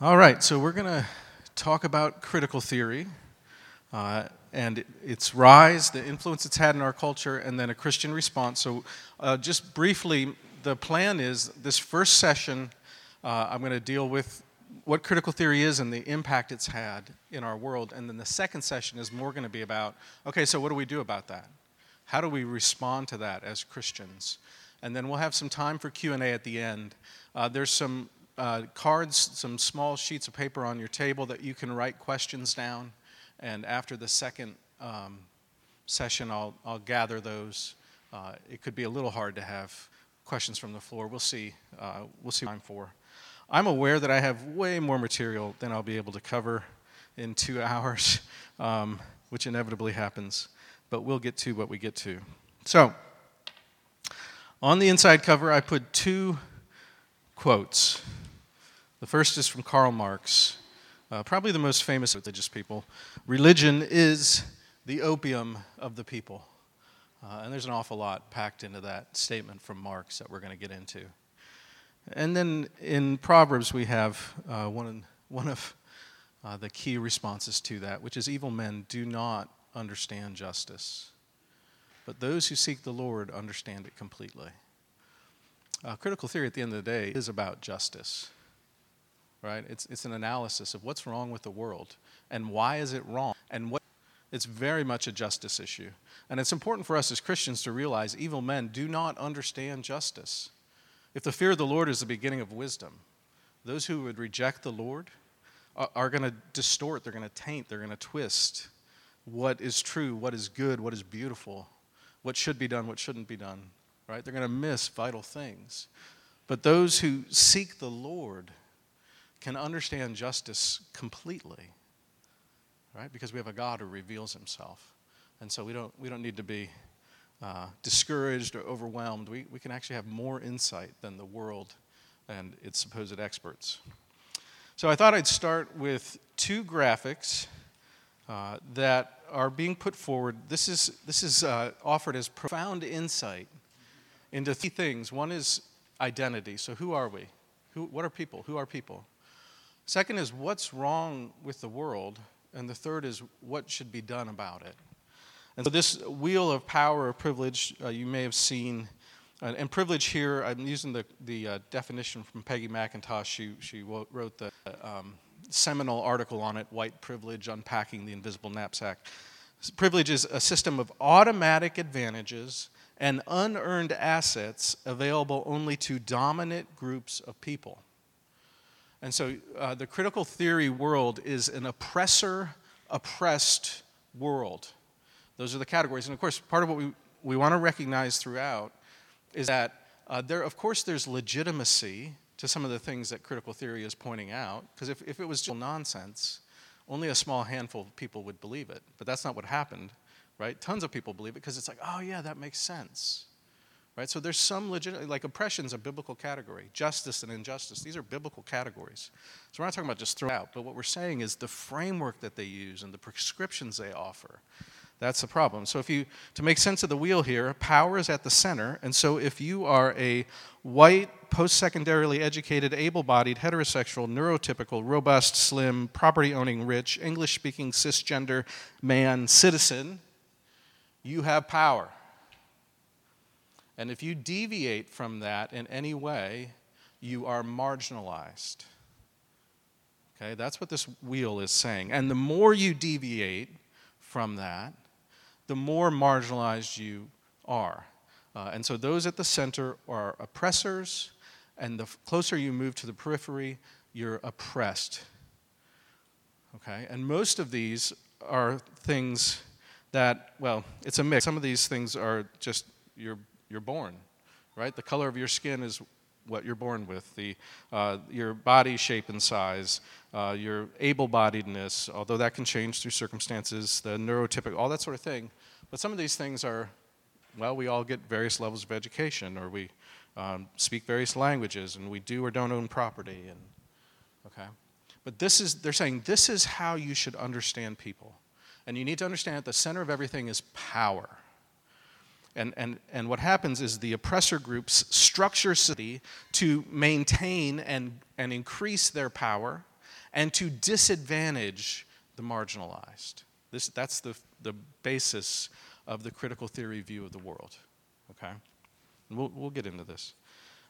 All right, so we're going to talk about critical theory uh, and its rise, the influence it's had in our culture, and then a Christian response. So, uh, just briefly, the plan is this first session, uh, I'm going to deal with what critical theory is and the impact it's had in our world. And then the second session is more going to be about okay, so what do we do about that? How do we respond to that as Christians? And then we'll have some time for Q&A at the end. Uh, there's some uh, cards, some small sheets of paper on your table that you can write questions down. And after the second um, session, I'll, I'll gather those. Uh, it could be a little hard to have questions from the floor. We'll see. Uh, we'll see what time for. I'm aware that I have way more material than I'll be able to cover in two hours, um, which inevitably happens. But we'll get to what we get to. So, on the inside cover, I put two quotes. The first is from Karl Marx, uh, probably the most famous religious people. Religion is the opium of the people. Uh, and there's an awful lot packed into that statement from Marx that we're going to get into. And then in Proverbs, we have uh, one, one of uh, the key responses to that, which is evil men do not understand justice, but those who seek the Lord understand it completely. Uh, critical theory at the end of the day is about justice, right? It's, it's an analysis of what's wrong with the world and why is it wrong and what. It's very much a justice issue. And it's important for us as Christians to realize evil men do not understand justice. If the fear of the Lord is the beginning of wisdom, those who would reject the Lord are, are going to distort, they're going to taint, they're going to twist what is true, what is good, what is beautiful, what should be done, what shouldn't be done, right? They're going to miss vital things. But those who seek the Lord can understand justice completely, right? Because we have a God who reveals himself. And so we don't, we don't need to be uh, discouraged or overwhelmed. We, we can actually have more insight than the world and its supposed experts. So I thought I'd start with two graphics uh, that are being put forward. This is, this is uh, offered as profound insight into three things. One is identity. So, who are we? Who, what are people? Who are people? Second is what's wrong with the world? And the third is what should be done about it. And so, this wheel of power or privilege, uh, you may have seen. Uh, and privilege here, I'm using the, the uh, definition from Peggy McIntosh. She, she wrote the um, seminal article on it White Privilege Unpacking the Invisible Knapsack. Privilege is a system of automatic advantages and unearned assets available only to dominant groups of people. And so uh, the critical theory world is an oppressor oppressed world. Those are the categories. And of course, part of what we, we want to recognize throughout is that uh, there, of course, there's legitimacy to some of the things that critical theory is pointing out. Because if, if it was just nonsense, only a small handful of people would believe it. But that's not what happened, right? Tons of people believe it because it's like, oh, yeah, that makes sense. Right? So there's some legit, like oppression's a biblical category. Justice and injustice, these are biblical categories. So we're not talking about just throw out, but what we're saying is the framework that they use and the prescriptions they offer. That's the problem. So if you to make sense of the wheel here, power is at the center, and so if you are a white, post-secondarily educated, able-bodied, heterosexual, neurotypical, robust, slim, property-owning, rich, English-speaking, cisgender man citizen, you have power. And if you deviate from that in any way, you are marginalized. Okay, that's what this wheel is saying. And the more you deviate from that, the more marginalized you are. Uh, and so those at the center are oppressors, and the closer you move to the periphery, you're oppressed. Okay? And most of these are things that, well, it's a mix. Some of these things are just you're, you're born, right? The color of your skin is what you're born with, the, uh, your body shape and size, uh, your able bodiedness, although that can change through circumstances, the neurotypical, all that sort of thing. But some of these things are, well, we all get various levels of education, or we um, speak various languages, and we do or don't own property. And, okay? But this is, they're saying this is how you should understand people. And you need to understand at the center of everything is power. And, and, and what happens is the oppressor groups structure city to maintain and, and increase their power and to disadvantage the marginalized. This, that's the, the basis of the critical theory view of the world. Okay? And we'll, we'll get into this.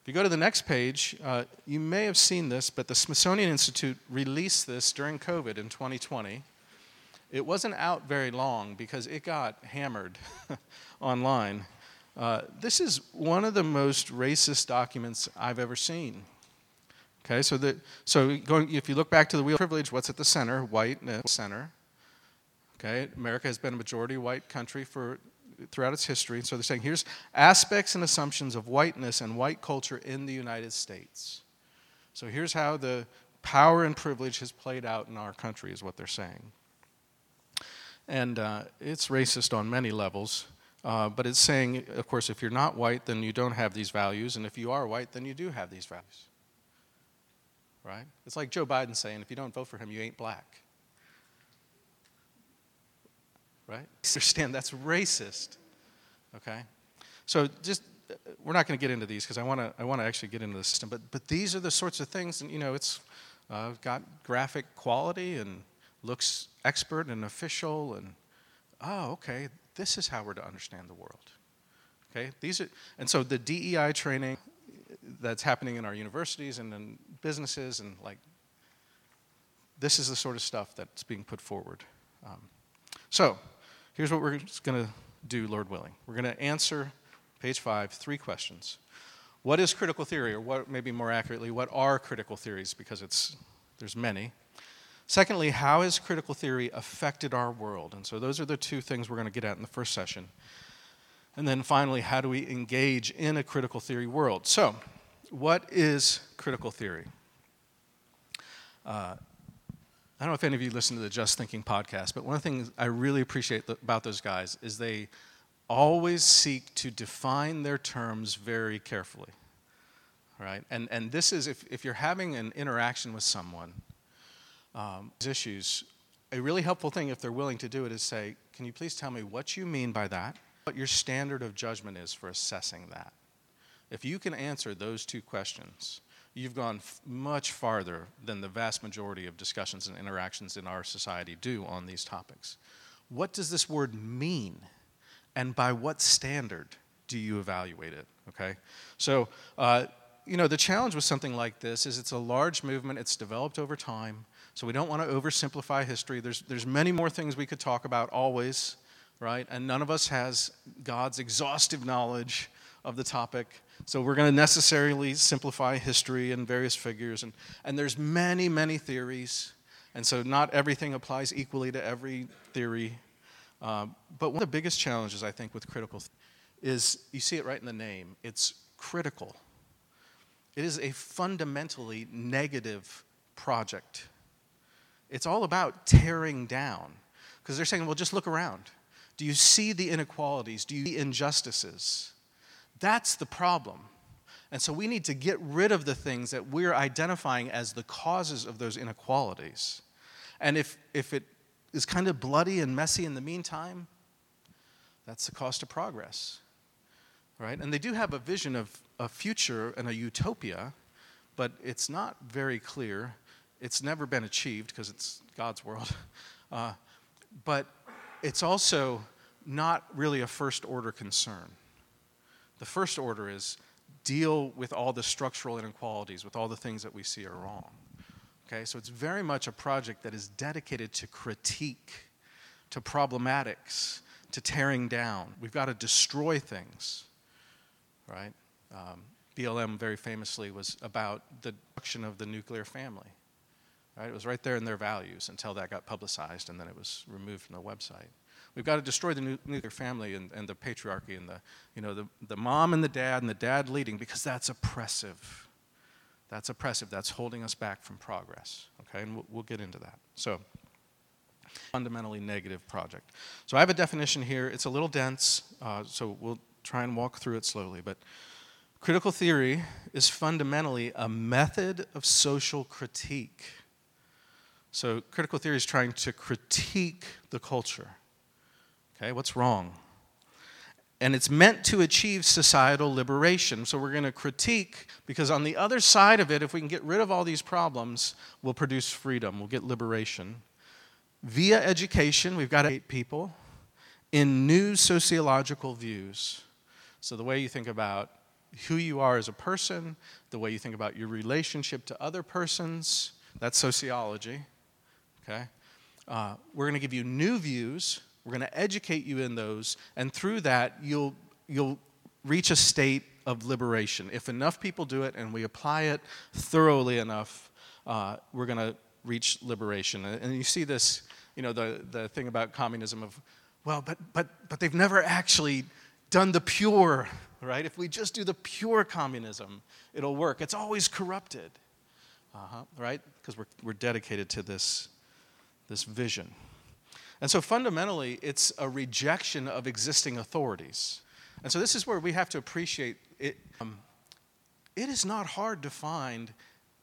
If you go to the next page, uh, you may have seen this, but the Smithsonian Institute released this during COVID in 2020. It wasn't out very long because it got hammered online. Uh, this is one of the most racist documents I've ever seen. Okay, so, the, so going, if you look back to the wheel of privilege, what's at the center? White center. Okay, America has been a majority white country for throughout its history. So they're saying here's aspects and assumptions of whiteness and white culture in the United States. So here's how the power and privilege has played out in our country, is what they're saying. And uh, it's racist on many levels. Uh, but it's saying, of course, if you're not white, then you don't have these values. And if you are white, then you do have these values. Right? It's like Joe Biden saying, if you don't vote for him, you ain't black right? Understand that's racist. Okay? So just we're not going to get into these because I want to I want to actually get into the system. But but these are the sorts of things, and you know, it's uh, got graphic quality and looks expert and official, and oh, okay, this is how we're to understand the world. Okay, these are, and so the DEI training that's happening in our universities and in businesses, and like this is the sort of stuff that's being put forward. Um, so Here's what we're going to do, Lord willing. We're going to answer, page five, three questions. What is critical theory, or what, maybe more accurately, what are critical theories? Because it's, there's many. Secondly, how has critical theory affected our world? And so those are the two things we're going to get at in the first session. And then finally, how do we engage in a critical theory world? So, what is critical theory? Uh, I don't know if any of you listen to the Just Thinking podcast, but one of the things I really appreciate about those guys is they always seek to define their terms very carefully. Right? And, and this is, if, if you're having an interaction with someone, um, issues, a really helpful thing, if they're willing to do it, is say, Can you please tell me what you mean by that? What your standard of judgment is for assessing that? If you can answer those two questions, you've gone f- much farther than the vast majority of discussions and interactions in our society do on these topics. What does this word mean? And by what standard do you evaluate it? Okay? So, uh, you know, the challenge with something like this is it's a large movement, it's developed over time, so we don't want to oversimplify history. There's, there's many more things we could talk about always, right? And none of us has God's exhaustive knowledge of the topic. So we're going to necessarily simplify history and various figures. And, and there's many, many theories. And so not everything applies equally to every theory. Uh, but one of the biggest challenges, I think, with critical is you see it right in the name it's critical. It is a fundamentally negative project. It's all about tearing down. Because they're saying, well, just look around. Do you see the inequalities? Do you see injustices? That's the problem. And so we need to get rid of the things that we're identifying as the causes of those inequalities. And if, if it is kind of bloody and messy in the meantime, that's the cost of progress. Right? And they do have a vision of a future and a utopia, but it's not very clear. It's never been achieved because it's God's world. Uh, but it's also not really a first order concern. The first order is deal with all the structural inequalities, with all the things that we see are wrong. Okay, so it's very much a project that is dedicated to critique, to problematics, to tearing down. We've got to destroy things, right? Um, BLM very famously was about the destruction of the nuclear family. Right? It was right there in their values until that got publicized and then it was removed from the website. We've got to destroy the nuclear family and, and the patriarchy and the, you know, the, the mom and the dad and the dad leading because that's oppressive. That's oppressive. That's holding us back from progress. Okay, and we'll, we'll get into that. So, fundamentally negative project. So I have a definition here. It's a little dense, uh, so we'll try and walk through it slowly. But critical theory is fundamentally a method of social critique. So critical theory is trying to critique the culture. Okay, what's wrong? and it's meant to achieve societal liberation. So we're going to critique because on the other side of it, if we can get rid of all these problems, we'll produce freedom, we'll get liberation. Via education, we've got to educate people in new sociological views. So the way you think about who you are as a person, the way you think about your relationship to other persons, that's sociology. Okay? Uh, we're going to give you new views we're going to educate you in those, and through that, you'll, you'll reach a state of liberation. If enough people do it and we apply it thoroughly enough, uh, we're going to reach liberation. And you see this, you know, the, the thing about communism of, well, but, but, but they've never actually done the pure, right? If we just do the pure communism, it'll work. It's always corrupted, uh-huh, right? Because we're, we're dedicated to this, this vision. And so fundamentally, it's a rejection of existing authorities. And so this is where we have to appreciate it. Um, it is not hard to find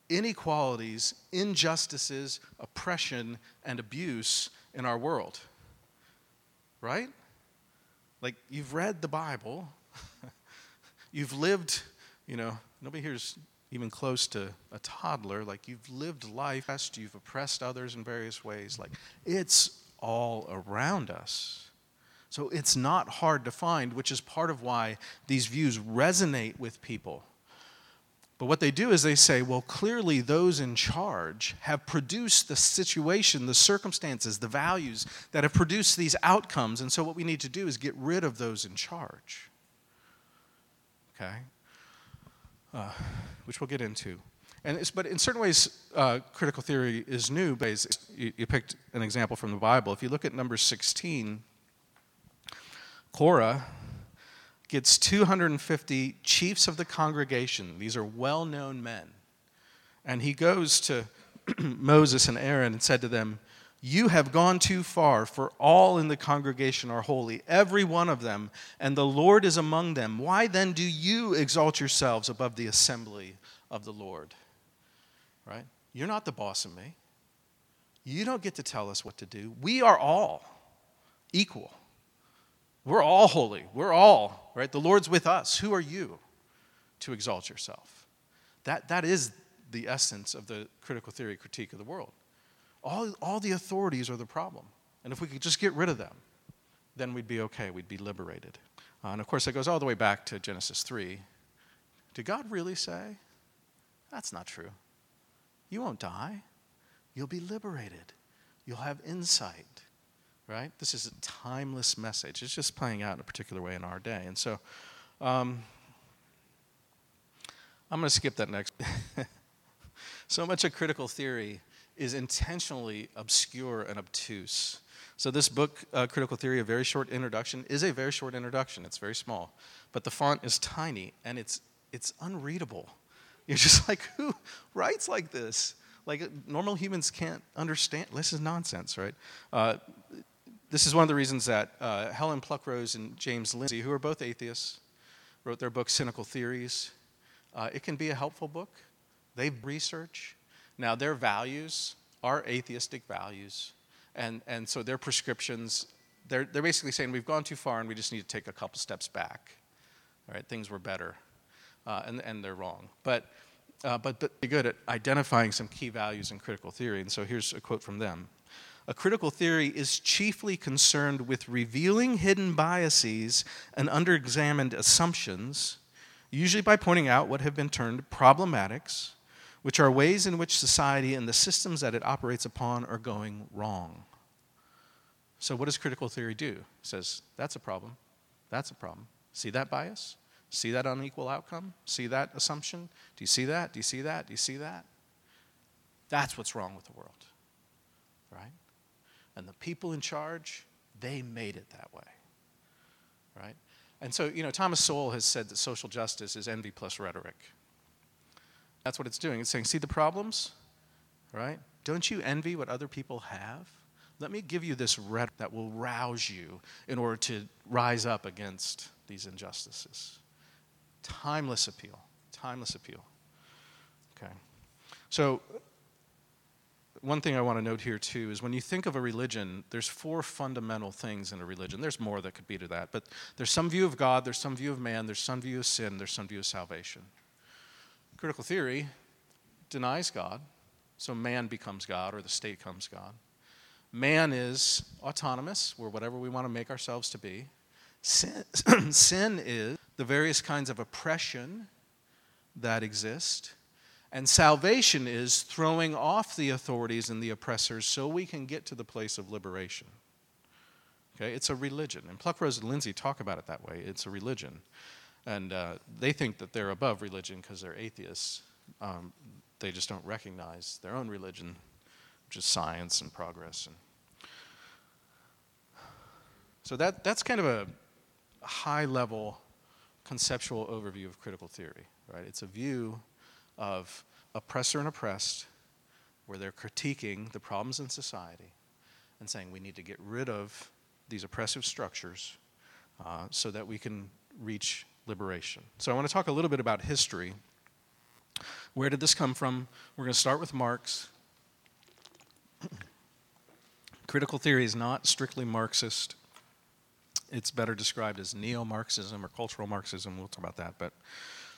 inequalities, injustices, oppression, and abuse in our world. Right? Like, you've read the Bible, you've lived, you know, nobody here's even close to a toddler. Like, you've lived life, you've oppressed others in various ways. Like, it's all around us. So it's not hard to find, which is part of why these views resonate with people. But what they do is they say, well, clearly those in charge have produced the situation, the circumstances, the values that have produced these outcomes. And so what we need to do is get rid of those in charge. Okay? Uh, which we'll get into. And but in certain ways, uh, critical theory is new. But you, you, picked an example from the Bible. If you look at number 16, Korah gets 250 chiefs of the congregation. These are well known men. And he goes to Moses and Aaron and said to them, You have gone too far, for all in the congregation are holy, every one of them, and the Lord is among them. Why then do you exalt yourselves above the assembly of the Lord? right? You're not the boss of me. You don't get to tell us what to do. We are all equal. We're all holy. We're all, right? The Lord's with us. Who are you to exalt yourself? That, that is the essence of the critical theory critique of the world. All, all the authorities are the problem. And if we could just get rid of them, then we'd be okay. We'd be liberated. Uh, and of course, that goes all the way back to Genesis 3. Did God really say? That's not true. You won't die. You'll be liberated. You'll have insight, right? This is a timeless message. It's just playing out in a particular way in our day. And so um, I'm going to skip that next. so much of critical theory is intentionally obscure and obtuse. So, this book, uh, Critical Theory, a very short introduction, is a very short introduction. It's very small. But the font is tiny and it's, it's unreadable. You're just like, who writes like this? Like, normal humans can't understand. This is nonsense, right? Uh, this is one of the reasons that uh, Helen Pluckrose and James Lindsay, who are both atheists, wrote their book, Cynical Theories. Uh, it can be a helpful book. They research. Now, their values are atheistic values. And, and so their prescriptions, they're, they're basically saying we've gone too far and we just need to take a couple steps back. All right, things were better uh, and, and they're wrong. But, uh, but, but they're good at identifying some key values in critical theory. And so here's a quote from them. A critical theory is chiefly concerned with revealing hidden biases and underexamined assumptions, usually by pointing out what have been termed problematics, which are ways in which society and the systems that it operates upon are going wrong. So, what does critical theory do? It says, that's a problem. That's a problem. See that bias? See that unequal outcome? See that assumption? Do you see that? Do you see that? Do you see that? That's what's wrong with the world, right? And the people in charge, they made it that way, right? And so, you know, Thomas Sowell has said that social justice is envy plus rhetoric. That's what it's doing. It's saying, see the problems, right? Don't you envy what other people have? Let me give you this rhetoric that will rouse you in order to rise up against these injustices. Timeless appeal. Timeless appeal. Okay. So, one thing I want to note here too is when you think of a religion, there's four fundamental things in a religion. There's more that could be to that, but there's some view of God, there's some view of man, there's some view of sin, there's some view of salvation. Critical theory denies God, so man becomes God or the state becomes God. Man is autonomous, we're whatever we want to make ourselves to be. Sin, sin is the various kinds of oppression that exist. And salvation is throwing off the authorities and the oppressors so we can get to the place of liberation. Okay, it's a religion. And Pluckrose and Lindsay talk about it that way. It's a religion. And uh, they think that they're above religion because they're atheists. Um, they just don't recognize their own religion, which is science and progress. And so that, that's kind of a high level conceptual overview of critical theory, right? It's a view of oppressor and oppressed where they're critiquing the problems in society and saying we need to get rid of these oppressive structures uh, so that we can reach liberation. So I want to talk a little bit about history. Where did this come from? We're going to start with Marx. Critical theory is not strictly Marxist. It's better described as neo Marxism or cultural Marxism. We'll talk about that. But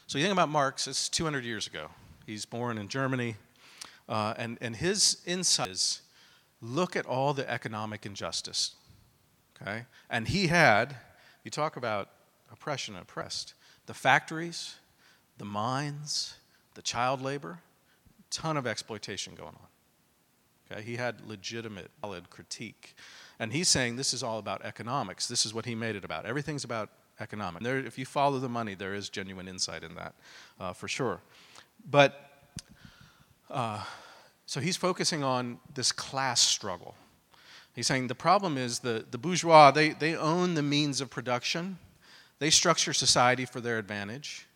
so you think about Marx, it's 200 years ago. He's born in Germany. Uh, and, and his insight is look at all the economic injustice. Okay? And he had, you talk about oppression and oppressed, the factories, the mines, the child labor, ton of exploitation going on. Okay? He had legitimate, valid critique. And he's saying this is all about economics. This is what he made it about. Everything's about economic. There, if you follow the money, there is genuine insight in that, uh, for sure. But uh, so he's focusing on this class struggle. He's saying the problem is the, the bourgeois, they, they own the means of production, they structure society for their advantage,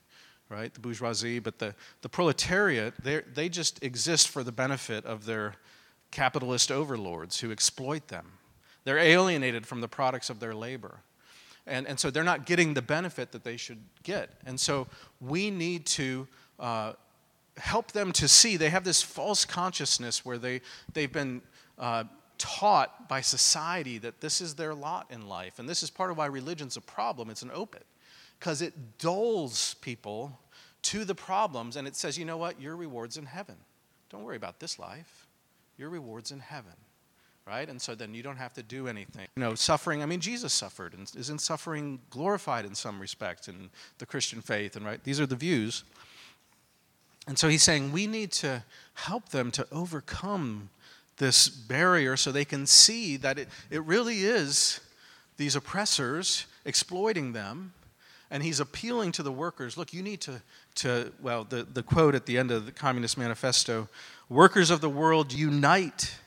right? The bourgeoisie, but the, the proletariat, they just exist for the benefit of their capitalist overlords who exploit them. They're alienated from the products of their labor. And, and so they're not getting the benefit that they should get. And so we need to uh, help them to see they have this false consciousness where they, they've been uh, taught by society that this is their lot in life. And this is part of why religion's a problem. It's an opiate because it dulls people to the problems and it says, you know what, your reward's in heaven. Don't worry about this life, your reward's in heaven right? And so then you don't have to do anything. You know, suffering, I mean, Jesus suffered, and isn't suffering glorified in some respect in the Christian faith, and right? These are the views. And so he's saying we need to help them to overcome this barrier so they can see that it, it really is these oppressors exploiting them. And he's appealing to the workers look, you need to, to well, the, the quote at the end of the Communist Manifesto workers of the world, unite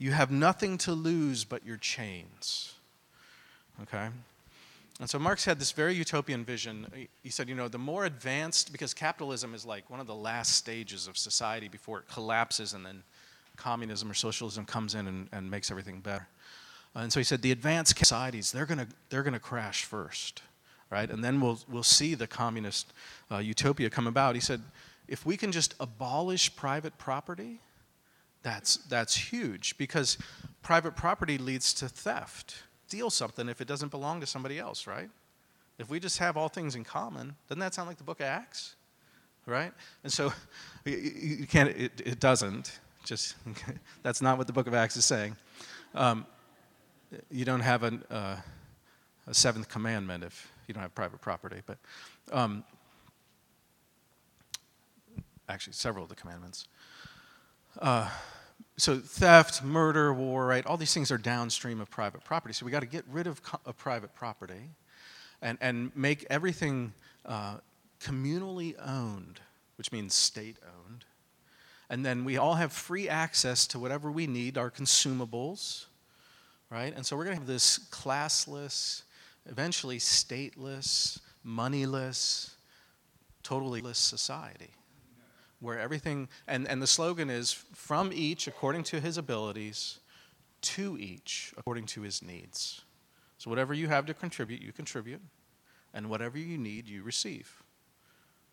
you have nothing to lose but your chains. Okay? And so Marx had this very utopian vision. He said, you know, the more advanced, because capitalism is like one of the last stages of society before it collapses and then communism or socialism comes in and, and makes everything better. And so he said, the advanced societies, they're going to they're gonna crash first, right? And then we'll, we'll see the communist uh, utopia come about. He said, if we can just abolish private property, that's, that's huge because private property leads to theft. Steal something if it doesn't belong to somebody else, right? If we just have all things in common, doesn't that sound like the book of Acts? Right? And so you can't, it, it doesn't. Just, that's not what the book of Acts is saying. Um, you don't have an, uh, a seventh commandment if you don't have private property. But um, actually, several of the commandments. Uh, so theft, murder, war, right? All these things are downstream of private property. So we got to get rid of, of, private property and, and make everything uh, communally owned, which means state owned. And then we all have free access to whatever we need, our consumables, right? And so we're going to have this classless, eventually stateless, moneyless, totally less society where everything, and, and the slogan is from each according to his abilities, to each according to his needs. So whatever you have to contribute, you contribute, and whatever you need, you receive.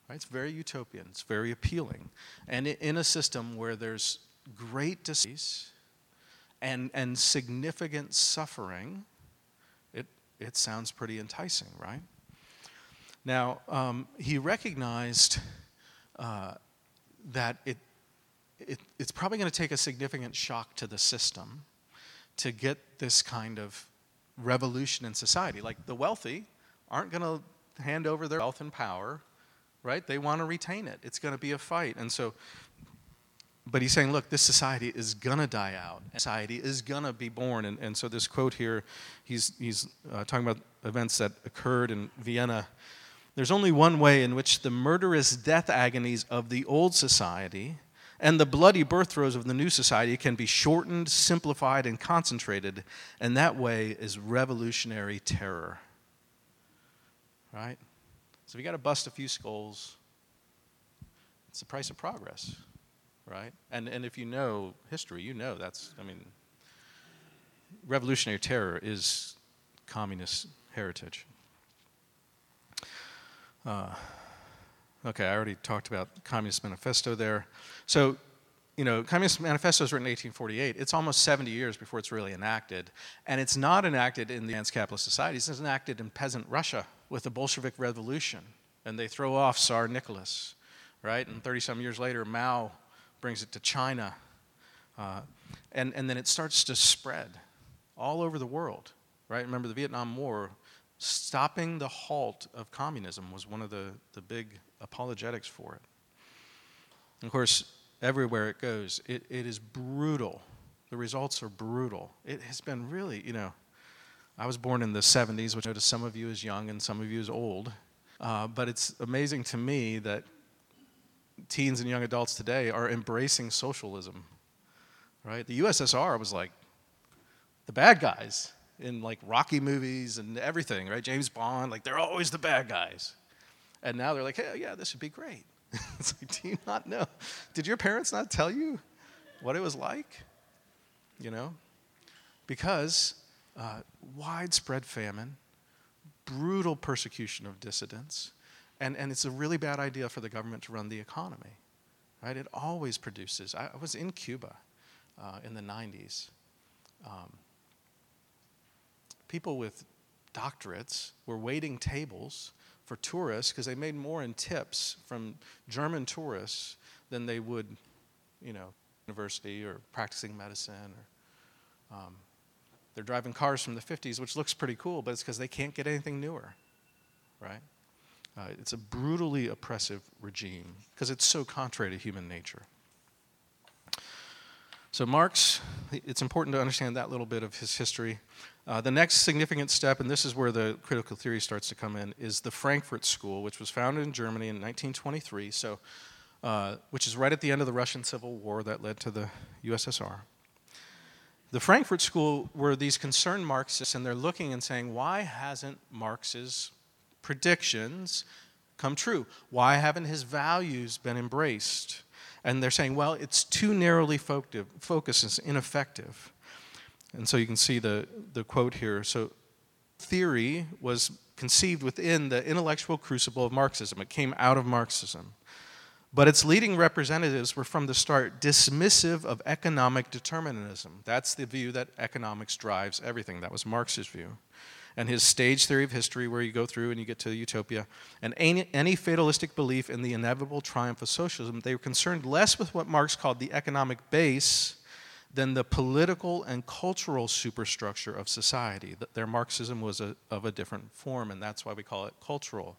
Right? It's very utopian, it's very appealing. And in a system where there's great disease and, and significant suffering, it, it sounds pretty enticing, right? Now, um, he recognized uh, that it, it, it's probably going to take a significant shock to the system to get this kind of revolution in society. Like the wealthy aren't going to hand over their wealth and power, right? They want to retain it. It's going to be a fight. And so, but he's saying, look, this society is going to die out. Society is going to be born. And, and so, this quote here, he's, he's uh, talking about events that occurred in Vienna. There's only one way in which the murderous death agonies of the old society and the bloody birth throes of the new society can be shortened, simplified, and concentrated, and that way is revolutionary terror. Right? So you got to bust a few skulls, it's the price of progress, right? And, and if you know history, you know that's, I mean, revolutionary terror is communist heritage. Uh, Okay, I already talked about Communist Manifesto there. So, you know, Communist Manifesto was written in 1848. It's almost 70 years before it's really enacted. And it's not enacted in the advanced capitalist societies. It's enacted in peasant Russia with the Bolshevik Revolution. And they throw off Tsar Nicholas, right? And 30 some years later, Mao brings it to China. Uh, and, and then it starts to spread all over the world, right? Remember the Vietnam War, stopping the halt of communism was one of the, the big apologetics for it. Of course, everywhere it goes, it, it is brutal. The results are brutal. It has been really, you know, I was born in the 70s, which I know to some of you is young and some of you is old. Uh, but it's amazing to me that teens and young adults today are embracing socialism. Right? The USSR was like the bad guys in like Rocky movies and everything, right? James Bond, like they're always the bad guys. And now they're like, hey, yeah, this would be great. it's like, do you not know? Did your parents not tell you what it was like? You know? Because uh, widespread famine, brutal persecution of dissidents, and, and it's a really bad idea for the government to run the economy. Right? It always produces. I, I was in Cuba uh, in the 90s. Um, people with doctorates were waiting tables for tourists because they made more in tips from German tourists than they would, you know, university or practicing medicine. Or, um, they're driving cars from the 50s, which looks pretty cool, but it's because they can't get anything newer, right? Uh, it's a brutally oppressive regime because it's so contrary to human nature. So, Marx, it's important to understand that little bit of his history. Uh, the next significant step, and this is where the critical theory starts to come in, is the Frankfurt School, which was founded in Germany in 1923, so, uh, which is right at the end of the Russian Civil War that led to the USSR. The Frankfurt School were these concerned Marxists, and they're looking and saying, why hasn't Marx's predictions come true? Why haven't his values been embraced? And they're saying, well, it's too narrowly focused, it's ineffective. And so you can see the, the quote here. So, theory was conceived within the intellectual crucible of Marxism, it came out of Marxism. But its leading representatives were from the start dismissive of economic determinism. That's the view that economics drives everything. That was Marx's view. And his stage theory of history, where you go through and you get to utopia, and any, any fatalistic belief in the inevitable triumph of socialism, they were concerned less with what Marx called the economic base than the political and cultural superstructure of society. Their Marxism was a, of a different form, and that's why we call it cultural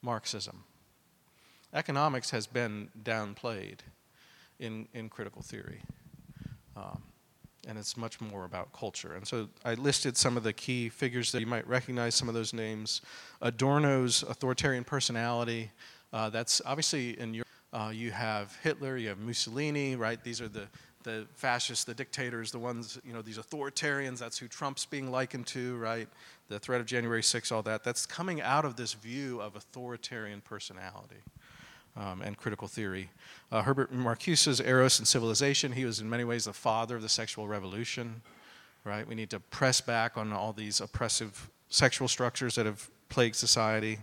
Marxism. Economics has been downplayed in, in critical theory, um, and it's much more about culture. And so I listed some of the key figures that you might recognize, some of those names. Adorno's authoritarian personality, uh, that's obviously in Europe. Uh, you have Hitler, you have Mussolini, right? These are the the fascists, the dictators, the ones, you know, these authoritarians, that's who Trump's being likened to, right? The threat of January 6th, all that. That's coming out of this view of authoritarian personality um, and critical theory. Uh, Herbert Marcuse's Eros and Civilization, he was in many ways the father of the sexual revolution, right? We need to press back on all these oppressive sexual structures that have plagued society.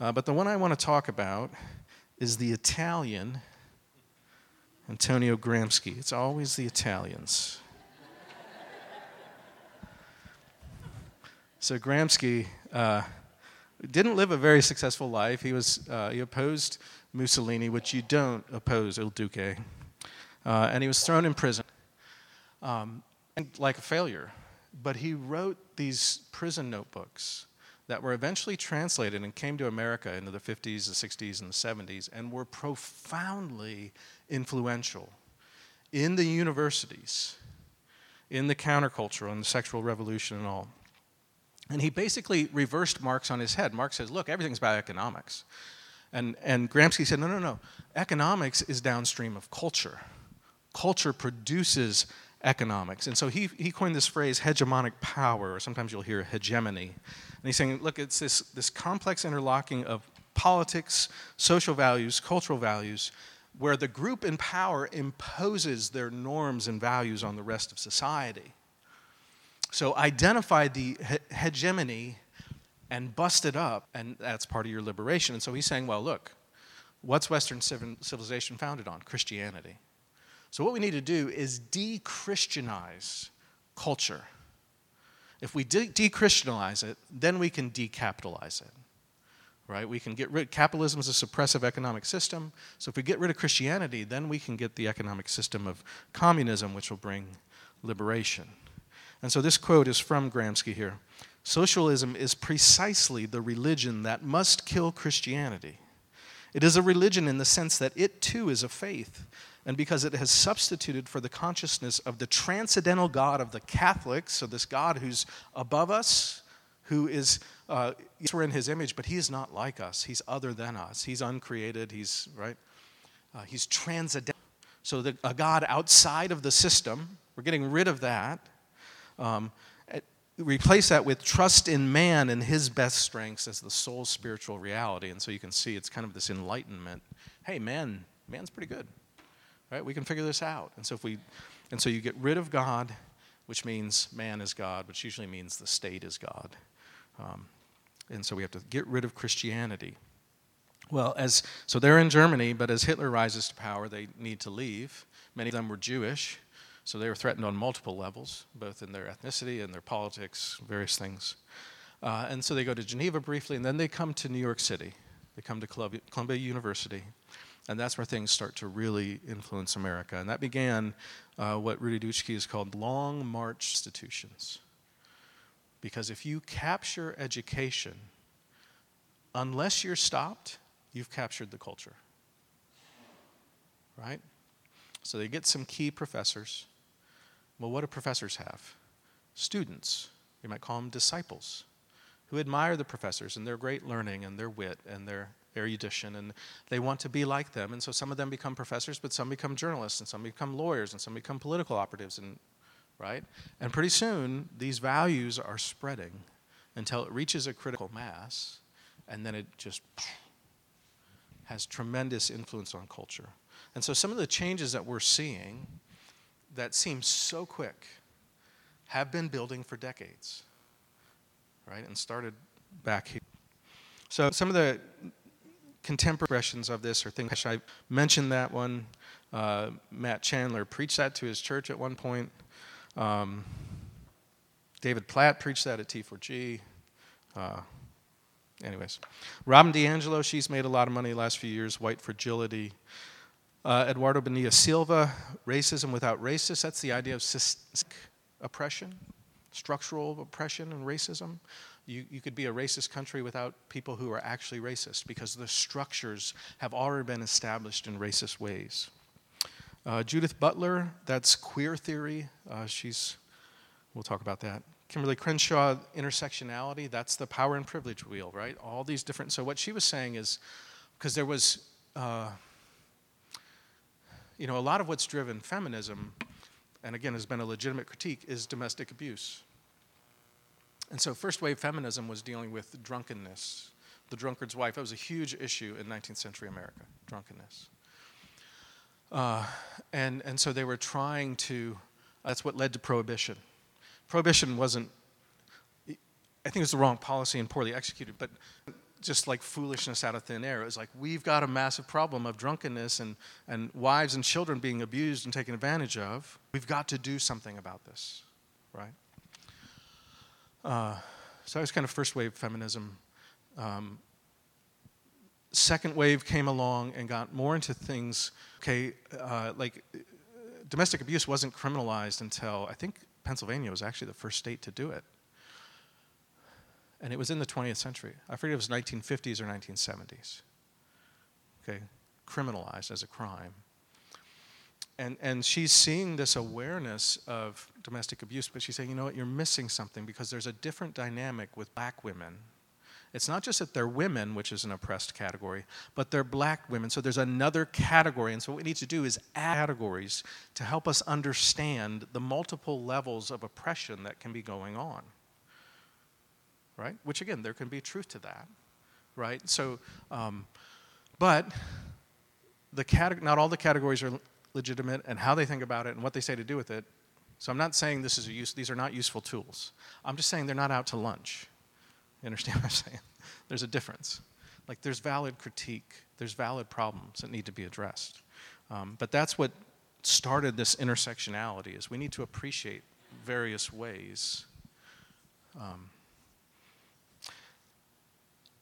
Uh, but the one I want to talk about is the Italian Antonio Gramsci. It's always the Italians. so Gramsci uh, didn't live a very successful life. He was uh, he opposed Mussolini, which you don't oppose Il Duce, uh, and he was thrown in prison, um, like a failure. But he wrote these prison notebooks that were eventually translated and came to America into the 50s, the 60s, and the 70s, and were profoundly influential in the universities, in the counterculture, on the sexual revolution, and all. And he basically reversed Marx on his head. Marx says, look, everything's about economics. And, and Gramsci said, no, no, no. Economics is downstream of culture. Culture produces economics. And so he, he coined this phrase, hegemonic power, or sometimes you'll hear hegemony. And he's saying, look, it's this, this complex interlocking of politics, social values, cultural values, where the group in power imposes their norms and values on the rest of society. So identify the he- hegemony and bust it up, and that's part of your liberation. And so he's saying, well, look, what's Western civilization founded on? Christianity. So what we need to do is de Christianize culture. If we de Christianize it, then we can decapitalize it. Right? We can get rid capitalism is a suppressive economic system. So if we get rid of Christianity, then we can get the economic system of communism, which will bring liberation. And so this quote is from Gramsci here Socialism is precisely the religion that must kill Christianity. It is a religion in the sense that it too is a faith, and because it has substituted for the consciousness of the transcendental God of the Catholics, so this God who's above us, who is, uh, we're in his image, but he is not like us. He's other than us. He's uncreated. He's, right? Uh, he's transcendental. So the, a God outside of the system, we're getting rid of that um, eh, replace that with trust in man and his best strengths as the soul's spiritual reality. And so you can see it's kind of this enlightenment. Hey, man, man's pretty good, right? We can figure this out. And so if we, and so you get rid of God, which means man is God, which usually means the state is God. Um, and so we have to get rid of Christianity. Well, as so they're in Germany, but as Hitler rises to power, they need to leave. Many of them were Jewish. So they were threatened on multiple levels, both in their ethnicity and their politics, various things. Uh, and so they go to Geneva briefly, and then they come to New York City. They come to Columbia, University. And that's where things start to really influence America. And that began uh, what Rudi Dutschke has called long march institutions. Because if you capture education, unless you're stopped, you've captured the culture. Right? So they get some key professors well, what do professors have? Students, you might call them disciples, who admire the professors and their great learning and their wit and their erudition, and they want to be like them. And so some of them become professors, but some become journalists, and some become lawyers, and some become political operatives, and right? And pretty soon, these values are spreading until it reaches a critical mass, and then it just has tremendous influence on culture. And so some of the changes that we're seeing that seem so quick have been building for decades, right? And started back here. So some of the contemporary expressions of this are things I mentioned that one. Uh, Matt Chandler preached that to his church at one point. Um, David Platt preached that at T4G. Uh, anyways, Robin DiAngelo, she's made a lot of money the last few years. White fragility. Uh, Eduardo Bonilla Silva, Racism Without Racists, that's the idea of systemic oppression, structural oppression and racism. You, you could be a racist country without people who are actually racist because the structures have already been established in racist ways. Uh, Judith Butler, that's queer theory. Uh, she's, we'll talk about that. Kimberlé Crenshaw, intersectionality, that's the power and privilege wheel, right? All these different. So, what she was saying is because there was uh, you know, a lot of what's driven feminism, and again has been a legitimate critique, is domestic abuse. And so, first wave feminism was dealing with drunkenness, the drunkard's wife. That was a huge issue in 19th century America, drunkenness. Uh, and, and so they were trying to, that's what led to prohibition. Prohibition wasn't, I think it was the wrong policy and poorly executed, but just like foolishness out of thin air. It was like, we've got a massive problem of drunkenness and, and wives and children being abused and taken advantage of. We've got to do something about this, right? Uh, so that was kind of first wave feminism. Um, second wave came along and got more into things, okay, uh, like domestic abuse wasn't criminalized until I think Pennsylvania was actually the first state to do it. And it was in the 20th century. I forget if it was 1950s or 1970s. Okay, criminalized as a crime. And, and she's seeing this awareness of domestic abuse, but she's saying, you know what, you're missing something because there's a different dynamic with black women it's not just that they're women, which is an oppressed category, but they're black women. So there's another category. And so what we need to do is add categories to help us understand the multiple levels of oppression that can be going on. Right? Which, again, there can be truth to that. Right? So, um, but the cate- not all the categories are legitimate, and how they think about it and what they say to do with it. So I'm not saying this is a use, these are not useful tools. I'm just saying they're not out to lunch. You understand what I'm saying? There's a difference. Like there's valid critique, there's valid problems that need to be addressed. Um, but that's what started this intersectionality is we need to appreciate various ways. Um,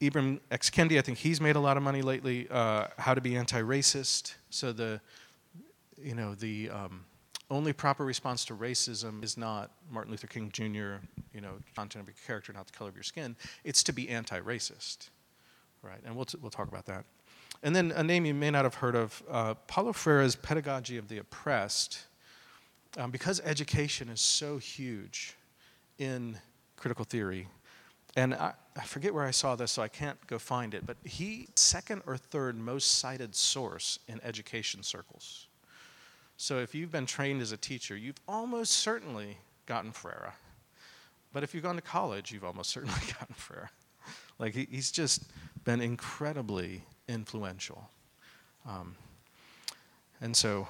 Ibram X. Kendi, I think he's made a lot of money lately. Uh, how to be anti-racist. So the, you know, the um, only proper response to racism is not Martin Luther King Jr., you know, content of your character, not the color of your skin. It's to be anti-racist, right? And we'll, t- we'll talk about that. And then a name you may not have heard of, uh, Paulo Freire's Pedagogy of the Oppressed. Um, because education is so huge in critical theory, and I, I, forget where I saw this, so I can't go find it, but he second or third most cited source in education circles. So if you've been trained as a teacher, you've almost certainly gotten Freire. But if you've gone to college, you've almost certainly gotten Freire. Like he, he's just been incredibly influential. Um, and so,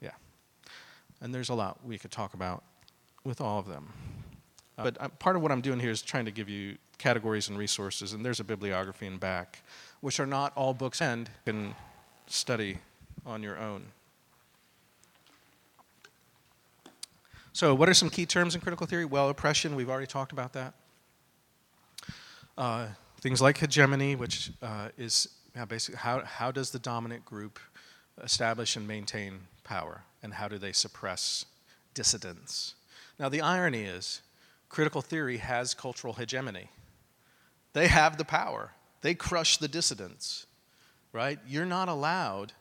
yeah. And there's a lot we could talk about with all of them. Uh, but uh, part of what I'm doing here is trying to give you categories and resources, and there's a bibliography in back, which are not all books and can study on your own. So, what are some key terms in critical theory? Well, oppression, we've already talked about that. Uh, things like hegemony, which uh, is yeah, basically how, how does the dominant group establish and maintain power, and how do they suppress dissidents? Now, the irony is, critical theory has cultural hegemony. They have the power, they crush the dissidents, right? You're not allowed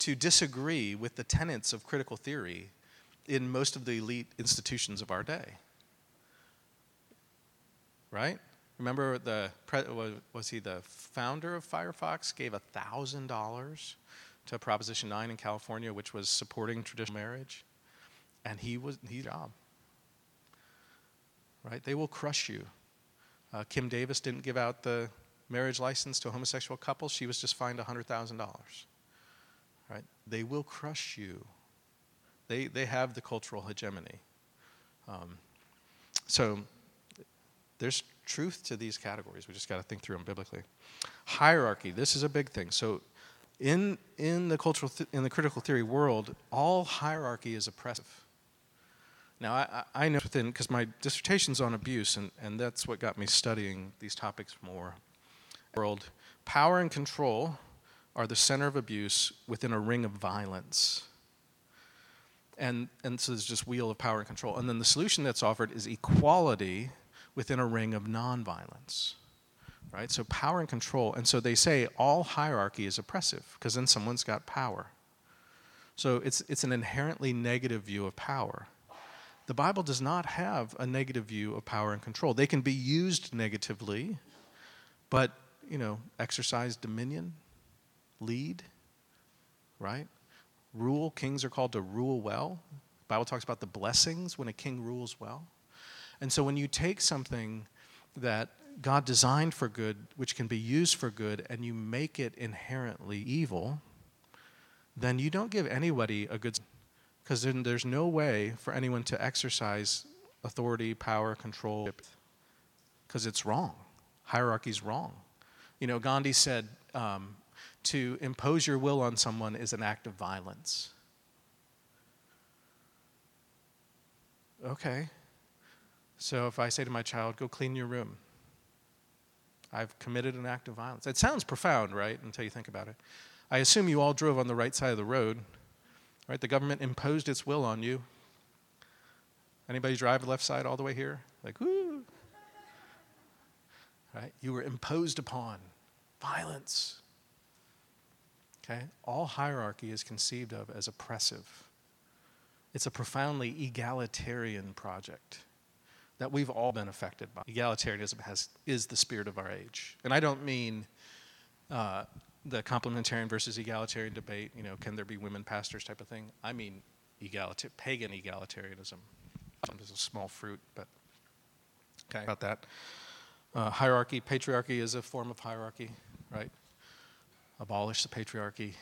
to disagree with the tenets of critical theory in most of the elite institutions of our day. Right? Remember the was he the founder of Firefox gave thousand dollars to Proposition 9 in California, which was supporting traditional marriage, and he was he job. Right? They will crush you. Uh, Kim Davis didn't give out the marriage license to a homosexual couple. She was just fined hundred thousand dollars. Right? They will crush you they, they have the cultural hegemony. Um, so there's truth to these categories. We just got to think through them biblically. Hierarchy. This is a big thing. So in in the cultural th- in the critical theory world, all hierarchy is oppressive. Now I, I know within because my dissertation's on abuse, and, and that's what got me studying these topics more. World power and control are the center of abuse within a ring of violence and, and so there's just wheel of power and control. And then the solution that's offered is equality within a ring of nonviolence. Right? So power and control. And so they say all hierarchy is oppressive because then someone's got power. So it's, it's an inherently negative view of power. The Bible does not have a negative view of power and control. They can be used negatively, but, you know, exercise dominion, lead, right? rule. Kings are called to rule well. The Bible talks about the blessings when a king rules well. And so when you take something that God designed for good, which can be used for good, and you make it inherently evil, then you don't give anybody a good because then there's no way for anyone to exercise authority, power, control because it's wrong. Hierarchy's wrong. You know, Gandhi said um, to impose your will on someone is an act of violence. Okay. So if I say to my child, go clean your room, I've committed an act of violence. It sounds profound, right? Until you think about it. I assume you all drove on the right side of the road, right? The government imposed its will on you. Anybody drive the left side all the way here? Like, whoo. Right? You were imposed upon. Violence. Okay? All hierarchy is conceived of as oppressive. It's a profoundly egalitarian project that we've all been affected by. Egalitarianism has, is the spirit of our age. And I don't mean uh, the complementarian versus egalitarian debate, you know, can there be women pastors type of thing. I mean egalitar- pagan egalitarianism. It's a small fruit, but okay. About that. Uh, hierarchy, patriarchy is a form of hierarchy, right? Abolish the patriarchy.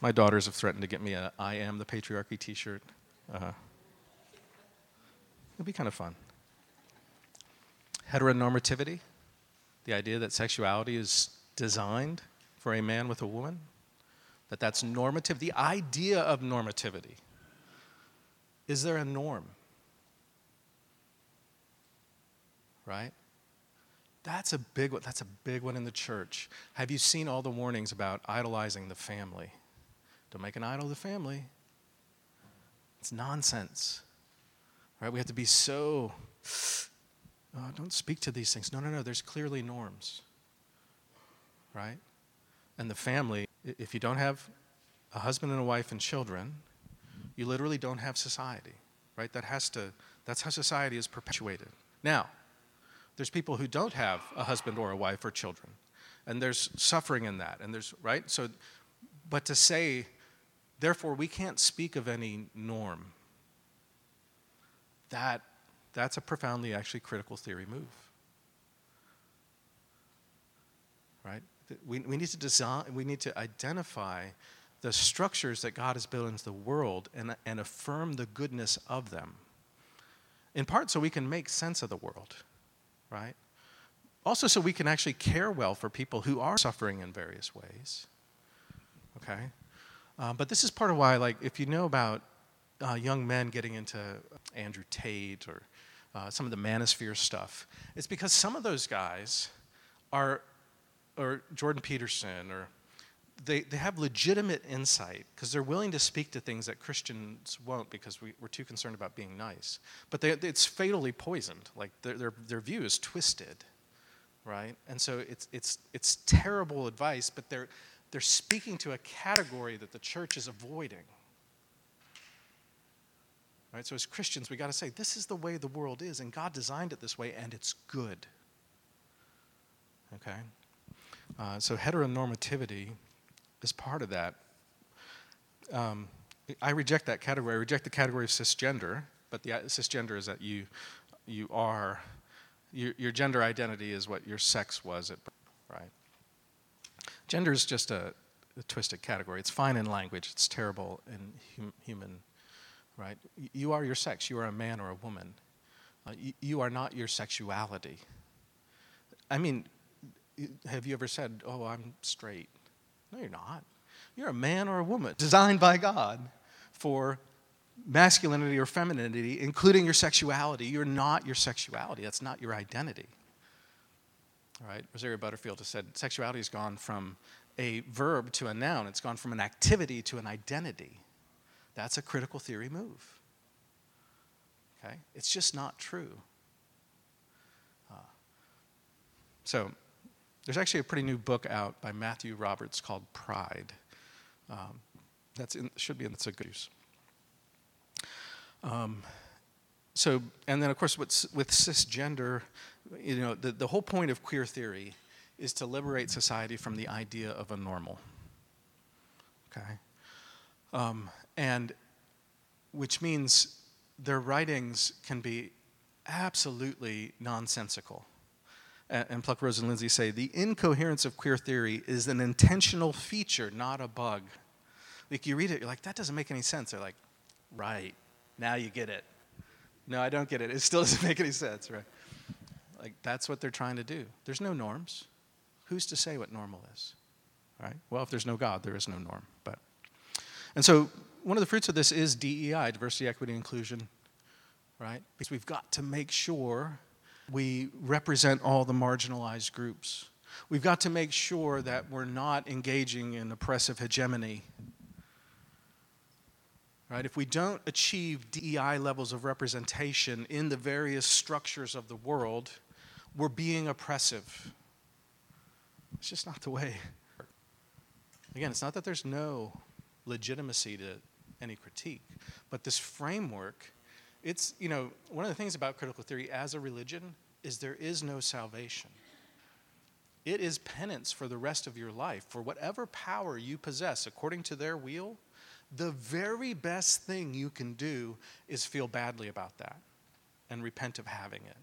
My daughters have threatened to get me a I am the patriarchy t shirt. Uh, it'll be kind of fun. Heteronormativity, the idea that sexuality is designed for a man with a woman, that that's normative. The idea of normativity. Is there a norm? Right? That's a big one. That's a big one in the church. Have you seen all the warnings about idolizing the family? Don't make an idol of the family. It's nonsense. Right? We have to be so oh, don't speak to these things. No, no, no. There's clearly norms. Right? And the family, if you don't have a husband and a wife and children, you literally don't have society. Right? That has to that's how society is perpetuated. Now, there's people who don't have a husband or a wife or children. And there's suffering in that. And there's, right? So, but to say, therefore, we can't speak of any norm, that, that's a profoundly actually critical theory move. Right? We, we need to design, we need to identify the structures that God has built into the world and, and affirm the goodness of them. In part, so we can make sense of the world right? Also, so we can actually care well for people who are suffering in various ways. Okay? Uh, but this is part of why, like, if you know about uh, young men getting into Andrew Tate or uh, some of the manosphere stuff, it's because some of those guys are, or Jordan Peterson, or they, they have legitimate insight because they're willing to speak to things that Christians won't because we, we're too concerned about being nice. But they, it's fatally poisoned. Like their, their, their view is twisted, right? And so it's, it's, it's terrible advice, but they're, they're speaking to a category that the church is avoiding. Right? So as Christians, we got to say, this is the way the world is, and God designed it this way, and it's good. Okay? Uh, so heteronormativity is part of that. Um, I reject that category. I reject the category of cisgender, but the cisgender is that you, you are, your, your gender identity is what your sex was at birth, right? Gender is just a, a, twisted category. It's fine in language, it's terrible in hum, human, right? You are your sex, you are a man or a woman. Uh, you, you are not your sexuality. I mean, have you ever said, oh, I'm straight? No, you're not. You're a man or a woman designed by God for masculinity or femininity, including your sexuality. You're not your sexuality. That's not your identity. All right? Rosaria Butterfield has said sexuality has gone from a verb to a noun, it's gone from an activity to an identity. That's a critical theory move. Okay? It's just not true. Uh, so, there's actually a pretty new book out by Matthew Roberts called Pride. Um, that's should be in the good use. Um, so, and then of course, with, with cisgender, you know, the, the whole point of queer theory is to liberate society from the idea of a normal. Okay? Um, and which means their writings can be absolutely nonsensical and Pluckrose and Lindsay say the incoherence of queer theory is an intentional feature, not a bug. Like you read it, you're like, that doesn't make any sense. They're like, right, now you get it. No, I don't get it. It still doesn't make any sense, right? Like that's what they're trying to do. There's no norms. Who's to say what normal is? Right? Well, if there's no God, there is no norm. But and so one of the fruits of this is DEI, diversity, equity, inclusion, right? Because we've got to make sure we represent all the marginalized groups. We've got to make sure that we're not engaging in oppressive hegemony. Right? If we don't achieve DEI levels of representation in the various structures of the world, we're being oppressive. It's just not the way. Again, it's not that there's no legitimacy to any critique, but this framework, it's, you know, one of the things about critical theory as a religion is there is no salvation. It is penance for the rest of your life. For whatever power you possess according to their wheel, the very best thing you can do is feel badly about that and repent of having it.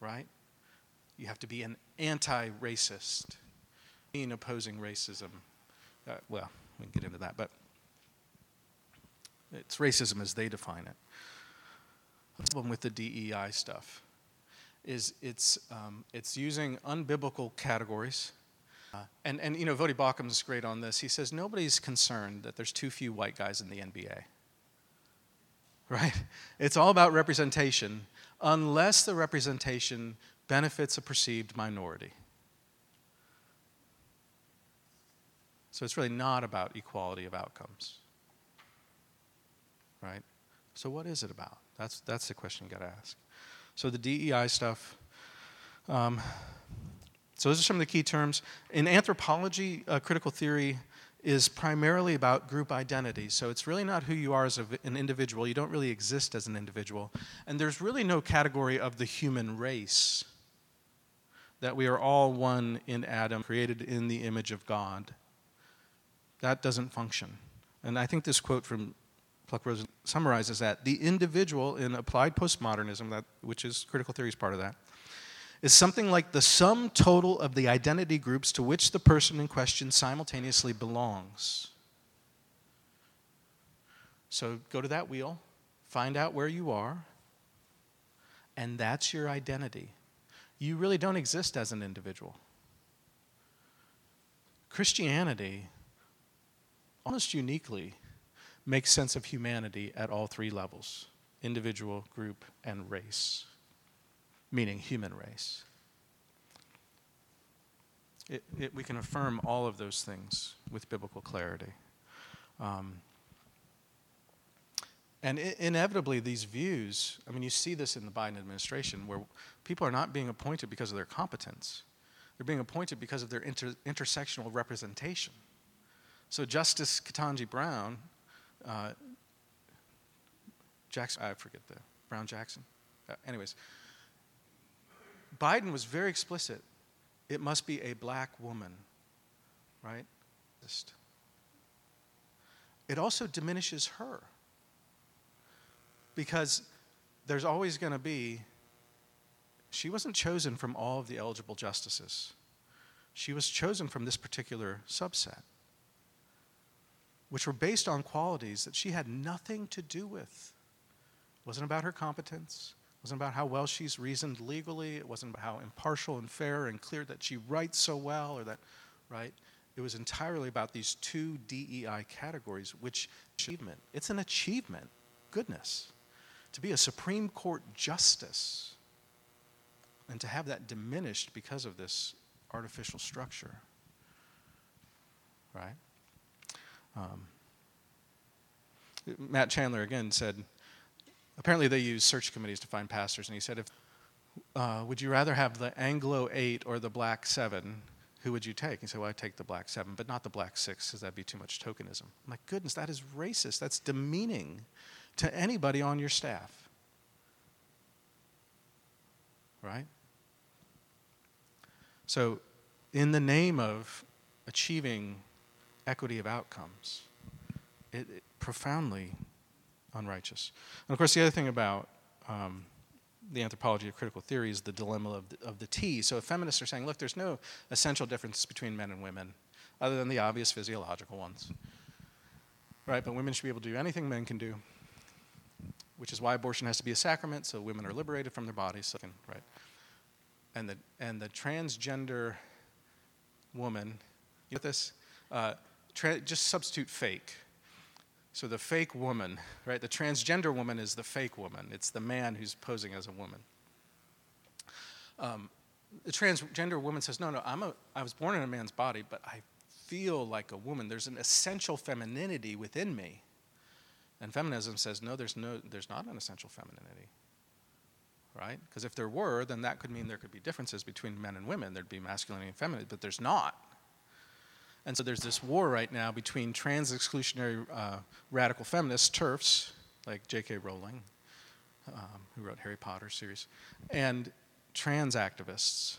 Right? You have to be an anti racist, in opposing racism. Uh, well, we can get into that, but it's racism as they define it. The problem with the DEI stuff is it's, um, it's using unbiblical categories. Uh, and, and, you know, Voddie Baucham's great on this. He says, nobody's concerned that there's too few white guys in the NBA. Right? It's all about representation, unless the representation benefits a perceived minority. So it's really not about equality of outcomes. Right? So what is it about? That's, that's the question you got to ask. So the DEI stuff. Um, so those are some of the key terms. In anthropology, uh, critical theory is primarily about group identity. So it's really not who you are as a, an individual. You don't really exist as an individual. And there's really no category of the human race that we are all one in Adam, created in the image of God. That doesn't function. And I think this quote from Pluck-Rosen summarizes that. The individual in applied postmodernism, that, which is critical theory is part of that, is something like the sum total of the identity groups to which the person in question simultaneously belongs. So go to that wheel, find out where you are, and that's your identity you really don't exist as an individual. Christianity, almost uniquely, makes sense of humanity at all three levels individual, group, and race, meaning human race. It, it, we can affirm all of those things with biblical clarity. Um, and inevitably, these views, I mean, you see this in the Biden administration, where people are not being appointed because of their competence. They're being appointed because of their inter- intersectional representation. So, Justice Ketanji Brown, uh, Jackson, I forget the, Brown Jackson. Uh, anyways, Biden was very explicit. It must be a black woman, right? It also diminishes her because there's always going to be, she wasn't chosen from all of the eligible justices. She was chosen from this particular subset, which were based on qualities that she had nothing to do with. It wasn't about her competence. It wasn't about how well she's reasoned legally. It wasn't about how impartial and fair and clear that she writes so well or that, right? It was entirely about these two DEI categories, which achievement. It's an achievement. Goodness to be a Supreme Court justice and to have that diminished because of this artificial structure. Right? Um, Matt Chandler again said, apparently they use search committees to find pastors, and he said, if, uh, would you rather have the Anglo 8 or the Black 7? Who would you take? He said, well, I'd take the Black 7, but not the Black 6, because that'd be too much tokenism. I'm like, goodness, that is racist. That's demeaning to anybody on your staff. Right? So, in the name of achieving equity of outcomes, it, it profoundly unrighteous. And of course, the other thing about um, the anthropology of critical theory is the dilemma of the, of the T. So, if feminists are saying, look, there's no essential difference between men and women, other than the obvious physiological ones, right? But women should be able to do anything men can do which is why abortion has to be a sacrament, so women are liberated from their bodies. So can, right? and the, and the transgender woman, you get this? Uh, tra- just substitute fake. So the fake woman, right? The transgender woman is the fake woman. It's the man who's posing as a woman. Um, the transgender woman says, "No, no, I'm a. I was born in a man's body, but I feel like a woman. There's an essential femininity within me." And feminism says, "No, there's no. There's not an essential femininity." Right? Because if there were, then that could mean there could be differences between men and women. There'd be masculinity and femininity, but there's not. And so there's this war right now between trans exclusionary uh, radical feminists, TERFs, like J.K. Rowling, um, who wrote Harry Potter series, and trans activists.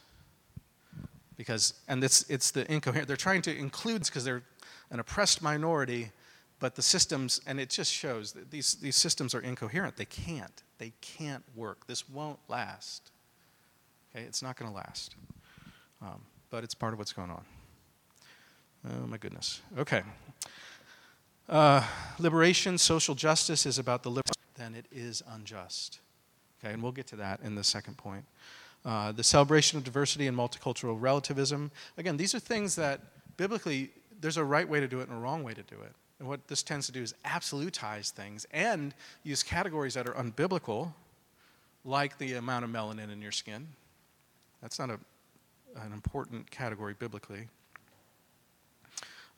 Because, and it's, it's the incoherent, they're trying to include, because they're an oppressed minority, but the systems, and it just shows that these, these systems are incoherent. They can't. They can't work. This won't last. Okay, it's not going to last. Um, but it's part of what's going on. Oh my goodness. Okay. Uh, liberation, social justice is about the liberation, then it is unjust. Okay, and we'll get to that in the second point. Uh, the celebration of diversity and multicultural relativism. Again, these are things that biblically there's a right way to do it and a wrong way to do it. And what this tends to do is absolutize things and use categories that are unbiblical, like the amount of melanin in your skin. That's not a, an important category biblically.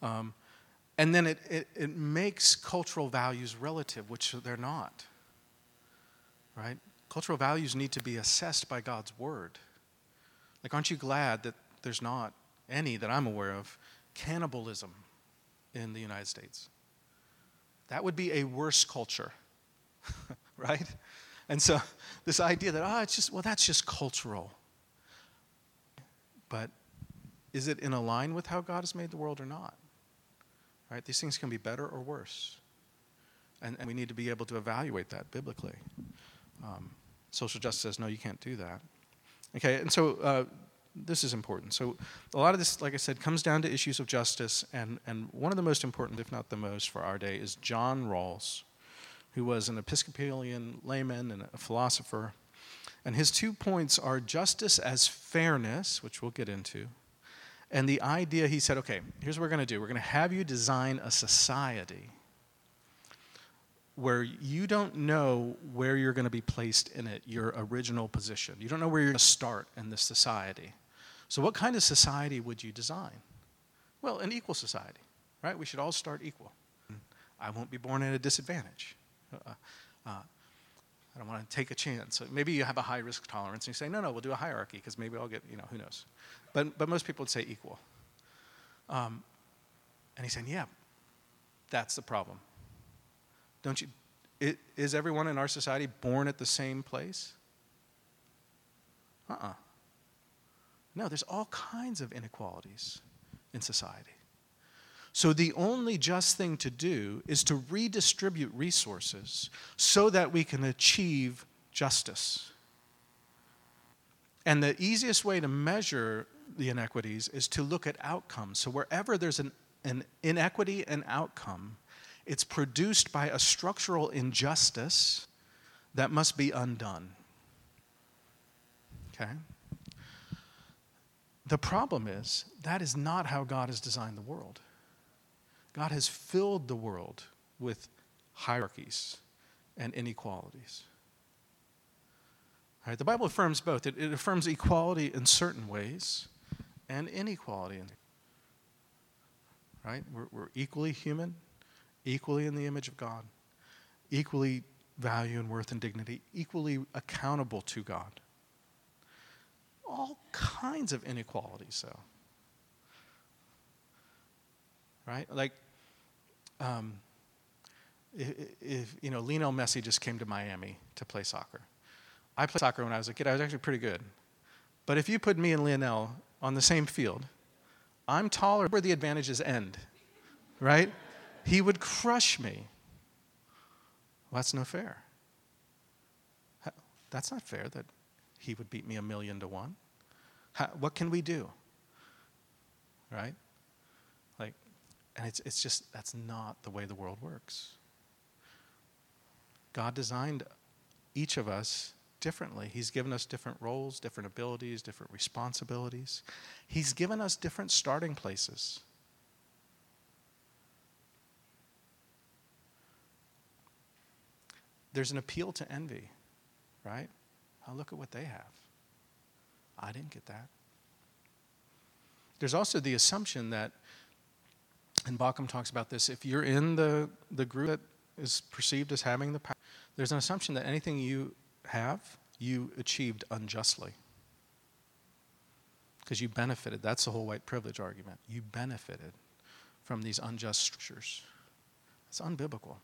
Um, and then it, it, it makes cultural values relative, which they're not. Right? Cultural values need to be assessed by God's word. Like, aren't you glad that there's not any that I'm aware of cannibalism in the United States? That would be a worse culture, right? And so, this idea that, oh, it's just, well, that's just cultural. But is it in line with how God has made the world or not? Right? These things can be better or worse. And, and we need to be able to evaluate that biblically. Um, social justice says, no, you can't do that. Okay, and so uh, this is important. So a lot of this, like I said, comes down to issues of justice, and, and one of the most important, if not the most, for our day is John Rawls, who was an Episcopalian layman and a philosopher. And his two points are justice as fairness, which we'll get into, and the idea, he said, okay, here's what we're going to do. We're going to have you design a society where you don't know where you're going to be placed in it, your original position. You don't know where you're going to start in this society. So, what kind of society would you design? Well, an equal society, right? We should all start equal. I won't be born at a disadvantage. Uh, uh, I don't want to take a chance. So maybe you have a high risk tolerance and you say, no, no, we'll do a hierarchy because maybe I'll get, you know, who knows. But, but most people would say equal. Um, and he's saying, yeah, that's the problem. Don't you, it, is everyone in our society born at the same place? Uh uh-uh. uh No, there's all kinds of inequalities in society. So the only just thing to do is to redistribute resources so that we can achieve justice. And the easiest way to measure the inequities is to look at outcomes. So wherever there's an, an inequity and outcome, it's produced by a structural injustice that must be undone. Okay? The problem is that is not how God has designed the world. God has filled the world with hierarchies and inequalities. The Bible affirms both. It, it affirms equality in certain ways and inequality. Right? We're, we're equally human, equally in the image of God, equally value and worth and dignity, equally accountable to God. All kinds of inequalities, though. Right? Like, um, if, you know, Lionel Messi just came to Miami to play soccer. I played soccer when I was a kid. I was actually pretty good. But if you put me and Lionel on the same field, I'm taller where the advantages end, right? He would crush me. Well, that's no fair. That's not fair that he would beat me a million to one. How, what can we do? Right? And it's, it's just, that's not the way the world works. God designed each of us differently. He's given us different roles, different abilities, different responsibilities. He's given us different starting places. There's an appeal to envy, right? Oh, look at what they have. I didn't get that. There's also the assumption that, and Baucham talks about this, if you're in the, the group that is perceived as having the power, there's an assumption that anything you have, you achieved unjustly. Because you benefited. That's the whole white privilege argument. You benefited from these unjust structures. It's unbiblical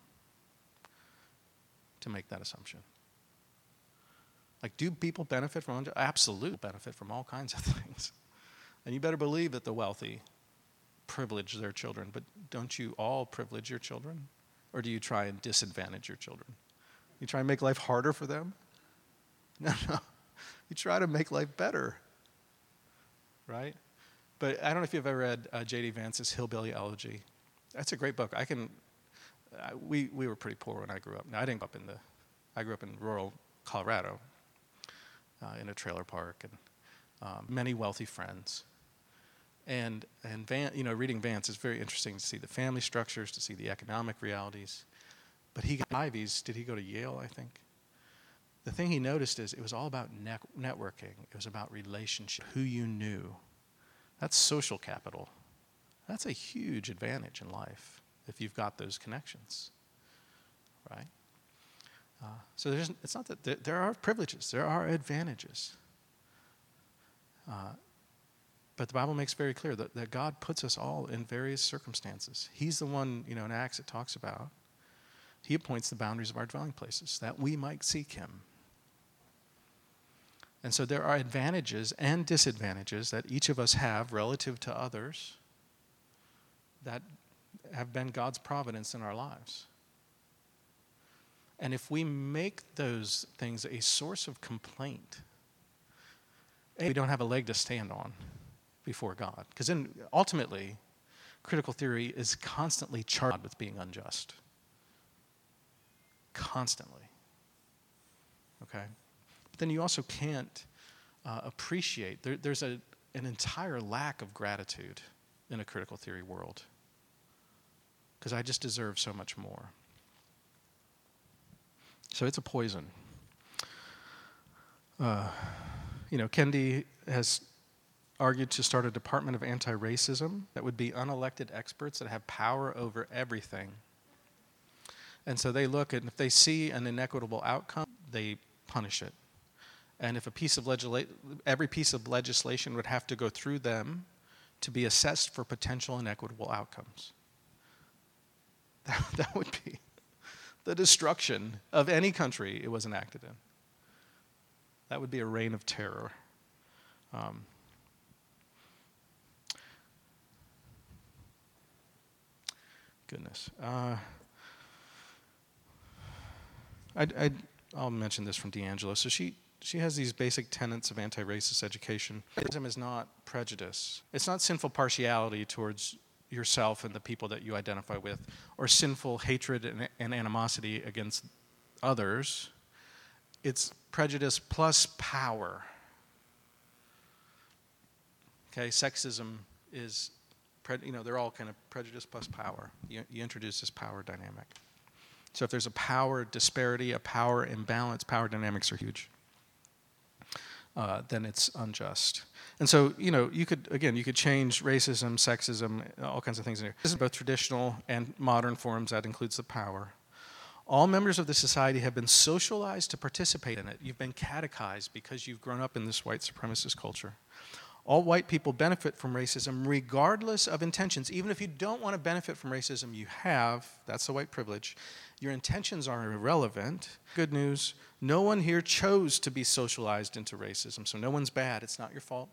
to make that assumption. Like, do people benefit from unjust? Absolute benefit from all kinds of things. And you better believe that the wealthy privilege their children, but don't you all privilege your children? Or do you try and disadvantage your children? You try and make life harder for them? No, no. You try to make life better. Right? But I don't know if you've ever read uh, J.D. Vance's Hillbilly Elegy. That's a great book. I can, uh, we, we were pretty poor when I grew up. Now, I didn't grow up in the, I grew up in rural Colorado uh, in a trailer park and um, many wealthy friends. And, and Van, you know, reading Vance is very interesting to see the family structures, to see the economic realities. But he got Ivies. Did he go to Yale, I think? The thing he noticed is it was all about ne- networking. It was about relationship, who you knew. That's social capital. That's a huge advantage in life if you've got those connections, right? Uh, so it's not that there, there, are privileges, there are advantages. Uh, but the Bible makes very clear that, that God puts us all in various circumstances. He's the one, you know, in Acts it talks about. He appoints the boundaries of our dwelling places that we might seek Him. And so there are advantages and disadvantages that each of us have relative to others that have been God's providence in our lives. And if we make those things a source of complaint, we don't have a leg to stand on before God. Because then ultimately, critical theory is constantly charged with being unjust. Constantly. Okay? But then you also can't uh, appreciate, there, there's a, an entire lack of gratitude in a critical theory world. Because I just deserve so much more. So it's a poison. Uh, you know, Kendi has argued to start a department of anti racism that would be unelected experts that have power over everything. And so they look and if they see an inequitable outcome, they punish it. And if a piece of legislation, every piece of legislation would have to go through them to be assessed for potential inequitable outcomes. That, that would be the destruction of any country it was enacted in. That would be a reign of terror. Um, goodness. Uh, I, will mention this from DiAngelo. So she, she has these basic tenets of anti racist education. Racism is not prejudice, it's not sinful partiality towards yourself and the people that you identify with, or sinful hatred and, and animosity against others. It's prejudice plus power. Okay, sexism is, you know, they're all kind of prejudice plus power. You, you introduce this power dynamic. So if there's a power disparity, a power imbalance, power dynamics are huge. Uh, then it's unjust. And so, you know, you could, again, you could change racism, sexism, all kinds of things in here. This is both traditional and modern forms, that includes the power. All members of the society have been socialized to participate in it. You've been catechized because you've grown up in this white supremacist culture. All white people benefit from racism regardless of intentions. Even if you don't want to benefit from racism, you have, that's the white privilege. Your intentions are irrelevant. Good news no one here chose to be socialized into racism, so no one's bad. It's not your fault.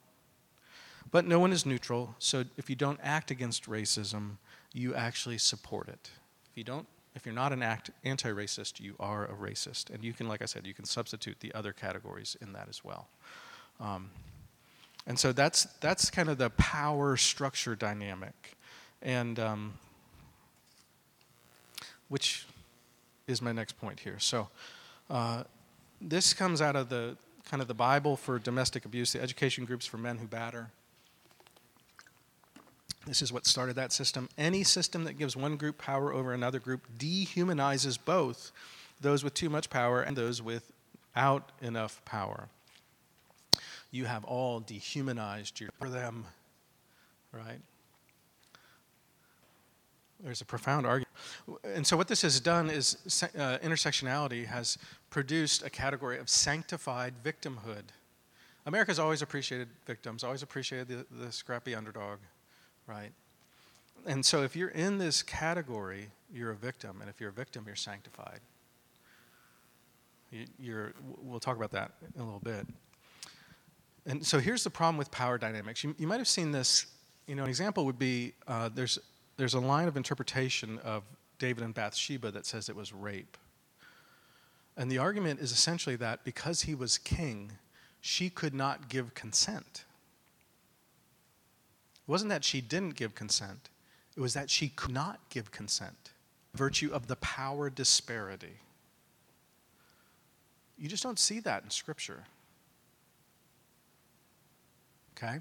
But no one is neutral, so if you don't act against racism, you actually support it. If you don't if you're not an act anti-racist, you are a racist, and you can, like I said, you can substitute the other categories in that as well. Um, and so that's that's kind of the power structure dynamic, and um, which is my next point here. So. Uh, this comes out of the kind of the Bible for domestic abuse, the education groups for men who batter. This is what started that system. Any system that gives one group power over another group dehumanizes both those with too much power and those without enough power. You have all dehumanized your for them, right? There's a profound argument. And so, what this has done is uh, intersectionality has produced a category of sanctified victimhood. America's always appreciated victims, always appreciated the, the scrappy underdog right? And so if you're in this category, you're a victim. And if you're a victim, you're sanctified. You're, we'll talk about that in a little bit. And so here's the problem with power dynamics. You, you might have seen this. You know, an example would be uh, there's, there's a line of interpretation of David and Bathsheba that says it was rape. And the argument is essentially that because he was king, she could not give consent. It wasn't that she didn't give consent, it was that she could not give consent, virtue of the power disparity. You just don't see that in Scripture. Okay?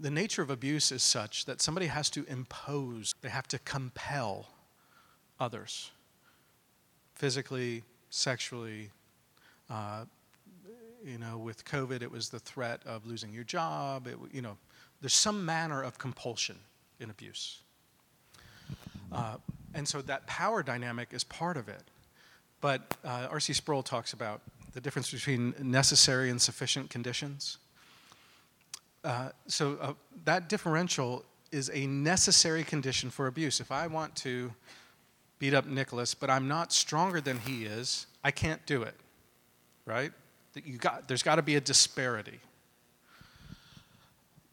The nature of abuse is such that somebody has to impose, they have to compel others physically, sexually, uh, you know, with COVID, it was the threat of losing your job. It, you know, there's some manner of compulsion in abuse. Uh, and so that power dynamic is part of it. But uh, R.C. Sproul talks about the difference between necessary and sufficient conditions. Uh, so uh, that differential is a necessary condition for abuse. If I want to beat up Nicholas, but I'm not stronger than he is, I can't do it, right? You got, there's got to be a disparity.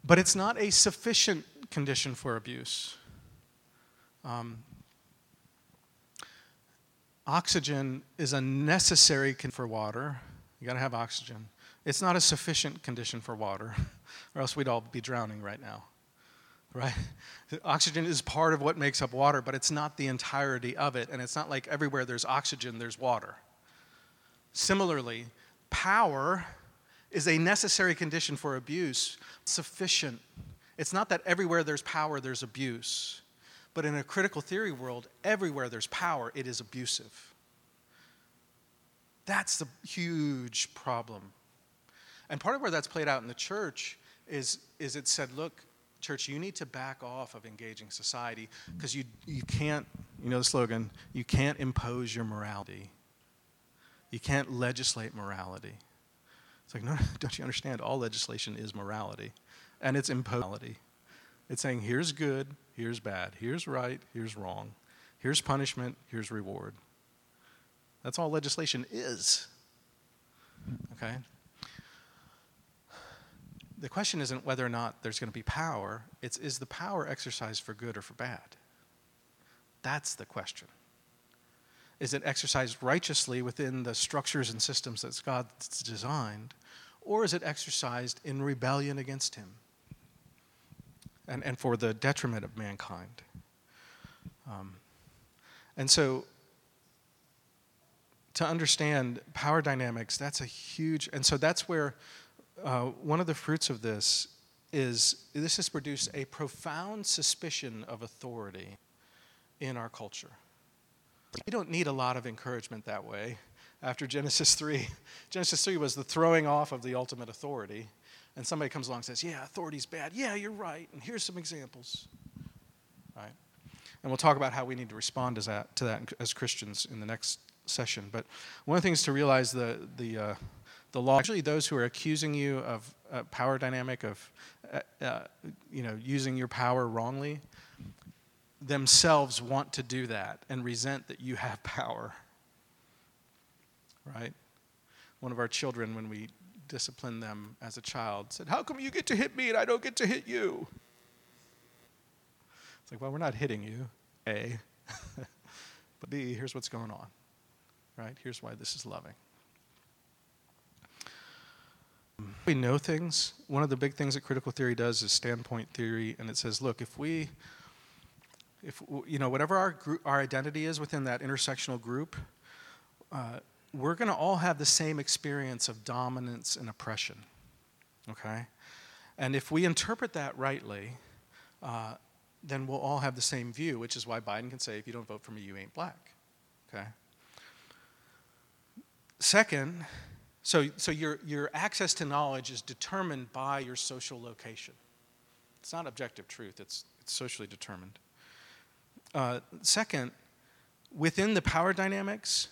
But it's not a sufficient condition for abuse. Um, oxygen is a necessary condition for water. You got to have oxygen. It's not a sufficient condition for water, or else we'd all be drowning right now. Right? Oxygen is part of what makes up water, but it's not the entirety of it. And it's not like everywhere there's oxygen, there's water. Similarly, power is a necessary condition for abuse, sufficient. It's not that everywhere there's power, there's abuse. But in a critical theory world, everywhere there's power, it is abusive. That's the huge problem. And part of where that's played out in the church is, is it said, look, church, you need to back off of engaging society because you, you can't, you know the slogan, you can't impose your morality. You can't legislate morality. It's like, no, don't you understand? All legislation is morality, and it's imposed It's saying, here's good, here's bad, here's right, here's wrong, here's punishment, here's reward. That's all legislation is. Okay? The question isn't whether or not there's going to be power, it's is the power exercised for good or for bad? That's the question. Is it exercised righteously within the structures and systems that God's designed? Or is it exercised in rebellion against Him and, and for the detriment of mankind? Um, and so, to understand power dynamics, that's a huge, and so that's where uh, one of the fruits of this is this has produced a profound suspicion of authority in our culture. We don't need a lot of encouragement that way after Genesis 3. Genesis 3 was the throwing off of the ultimate authority. And somebody comes along and says, Yeah, authority's bad. Yeah, you're right. And here's some examples. Right? And we'll talk about how we need to respond to that, to that as Christians in the next session. But one of the things to realize the, the, uh, the law, actually, those who are accusing you of uh, power dynamic, of uh, uh you know, using your power wrongly, themselves want to do that and resent that you have power. Right? One of our children, when we disciplined them as a child, said, How come you get to hit me and I don't get to hit you? It's like, Well, we're not hitting you, A. but B, here's what's going on. Right? Here's why this is loving. We know things. One of the big things that critical theory does is standpoint theory, and it says, look, if we if you know whatever our group, our identity is within that intersectional group uh, we're going to all have the same experience of dominance and oppression. Okay? And if we interpret that rightly, uh, then we'll all have the same view, which is why Biden can say, if you don't vote for me, you ain't black. Okay? Second, so, so your, your access to knowledge is determined by your social location. It's not objective truth, it's, it's socially determined. Uh, second, within the power dynamics,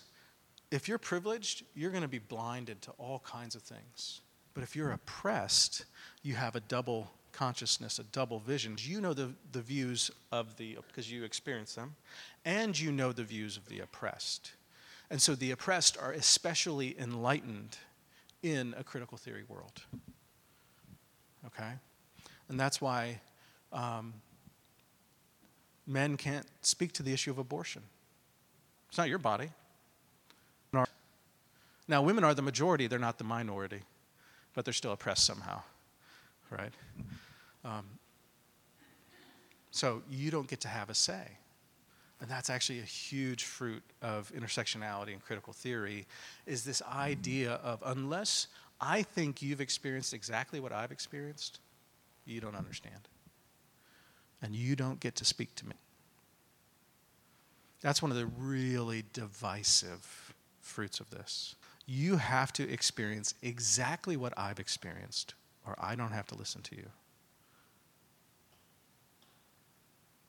if you're privileged, you're going to be blinded to all kinds of things. But if you're oppressed, you have a double consciousness, a double vision. You know the, the views of the, because you experience them, and you know the views of the oppressed. And so the oppressed are especially enlightened in a critical theory world. Okay? And that's why um, men can't speak to the issue of abortion. It's not your body. Now, women are the majority, they're not the minority, but they're still oppressed somehow, right? Um, so you don't get to have a say. And that's actually a huge fruit of intersectionality and critical theory is this idea of unless I think you've experienced exactly what I've experienced, you don't understand. And you don't get to speak to me. That's one of the really divisive fruits of this. You have to experience exactly what I've experienced, or I don't have to listen to you.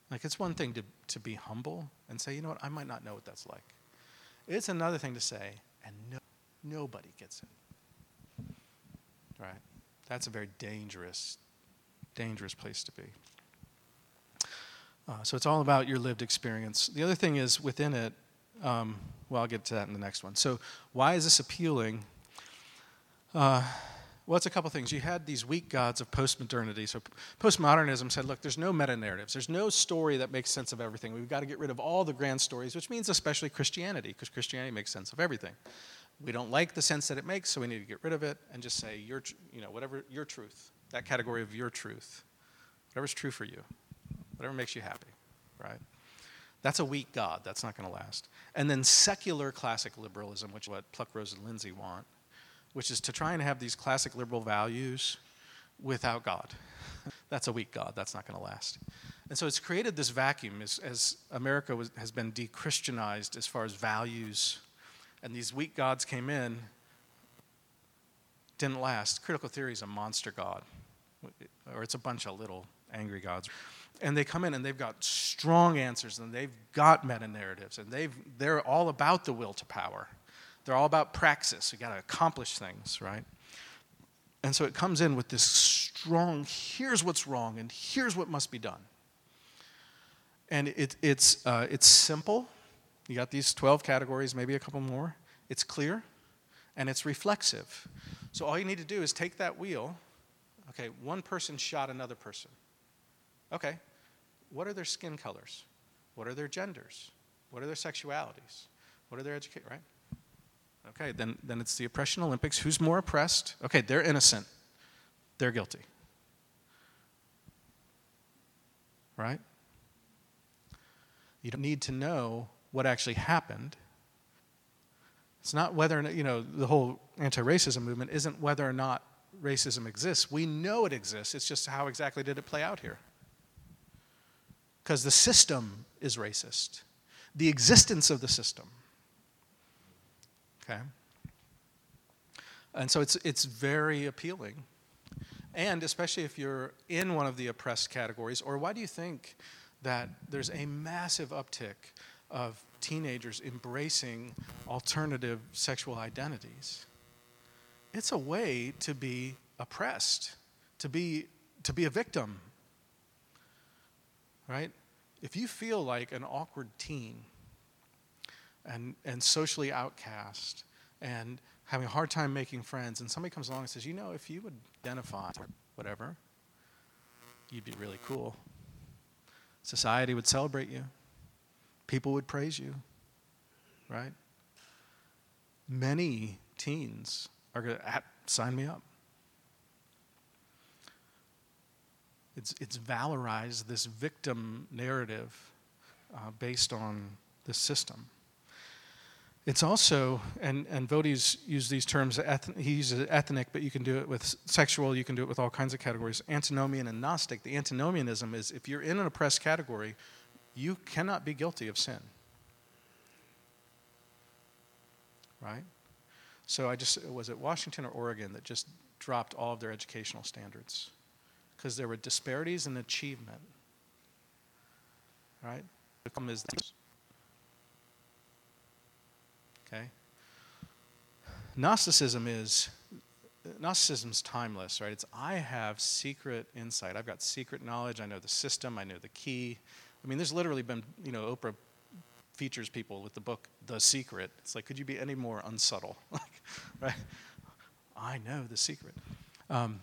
Like, it's one thing to, to be humble and say, you know what, I might not know what that's like. It's another thing to say, and no, nobody gets it. Right? That's a very dangerous, dangerous place to be. Uh, so it's all about your lived experience. The other thing is within it, um, well, I'll get to that in the next one. So, why is this appealing? Uh, well, it's a couple things. You had these weak gods of postmodernity. So, postmodernism said, look, there's no meta narratives. There's no story that makes sense of everything. We've got to get rid of all the grand stories, which means especially Christianity, because Christianity makes sense of everything. We don't like the sense that it makes, so we need to get rid of it and just say, your, you know, whatever your truth, that category of your truth, whatever's true for you, whatever makes you happy, right? That's a weak God. That's not going to last. And then secular classic liberalism, which is what Pluckrose and Lindsay want which is to try and have these classic liberal values without God. That's a weak God. That's not going to last. And so it's created this vacuum as, as America was, has been de Christianized as far as values, and these weak gods came in, didn't last. Critical theory is a monster God, or it's a bunch of little angry gods. And they come in and they've got strong answers and they've got meta narratives and they've, they're all about the will to power. They're all about praxis. You got to accomplish things, right? And so it comes in with this strong here's what's wrong and here's what must be done. And it, it's, uh, it's simple. You got these 12 categories, maybe a couple more. It's clear and it's reflexive. So all you need to do is take that wheel. Okay, one person shot another person. Okay, what are their skin colors? What are their genders? What are their sexualities? What are their education, right? Okay, then, then it's the oppression Olympics. Who's more oppressed? Okay, they're innocent. They're guilty. Right? You don't need to know what actually happened. It's not whether or not, you know, the whole anti racism movement isn't whether or not racism exists. We know it exists. It's just how exactly did it play out here? Because the system is racist, the existence of the system Okay? And so it's, it's very appealing. And especially if you're in one of the oppressed categories, or why do you think that there's a massive uptick of teenagers embracing alternative sexual identities? It's a way to be oppressed, to be, to be a victim. Right? If you feel like an awkward teen, and, and socially outcast and having a hard time making friends, and somebody comes along and says, You know, if you would identify whatever, you'd be really cool. Society would celebrate you, people would praise you, right? Many teens are going to ah, sign me up. It's, it's valorized this victim narrative uh, based on the system. It's also, and, and Voddie's used these terms, he uses ethnic, but you can do it with sexual, you can do it with all kinds of categories. Antinomian and Gnostic. The antinomianism is if you're in an oppressed category, you cannot be guilty of sin. Right? So I just, was it Washington or Oregon that just dropped all of their educational standards? Because there were disparities in achievement. Right? The problem is this. Okay? Gnosticism is Gnosticism's timeless, right? It's I have secret insight. I've got secret knowledge. I know the system. I know the key. I mean, there's literally been, you know, Oprah features people with the book The Secret. It's like, could you be any more unsubtle? like, right? I know the secret. Um,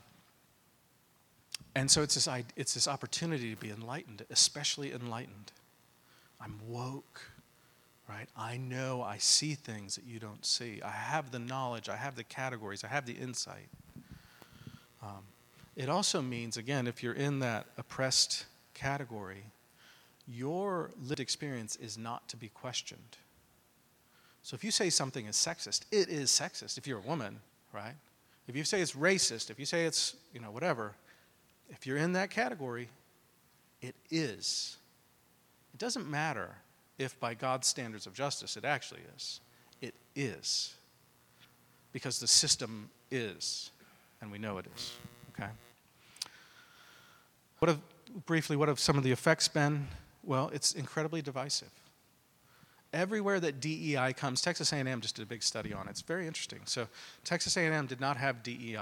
and so it's this, it's this opportunity to be enlightened, especially enlightened. I'm woke right? I know I see things that you don't see. I have the knowledge, I have the categories, I have the insight. Um, it also means, again, if you're in that oppressed category, your lived experience is not to be questioned. So if you say something is sexist, it is sexist if you're a woman, right? If you say it's racist, if you say it's, you know, whatever, if you're in that category, it is. It doesn't matter if by God's standards of justice it actually is. It is. Because the system is, and we know it is. Okay? What have, briefly, what have some of the effects been? Well, it's incredibly divisive. Everywhere that DEI comes, Texas A&M just did a big study on it. It's very interesting. So Texas A&M did not have DEI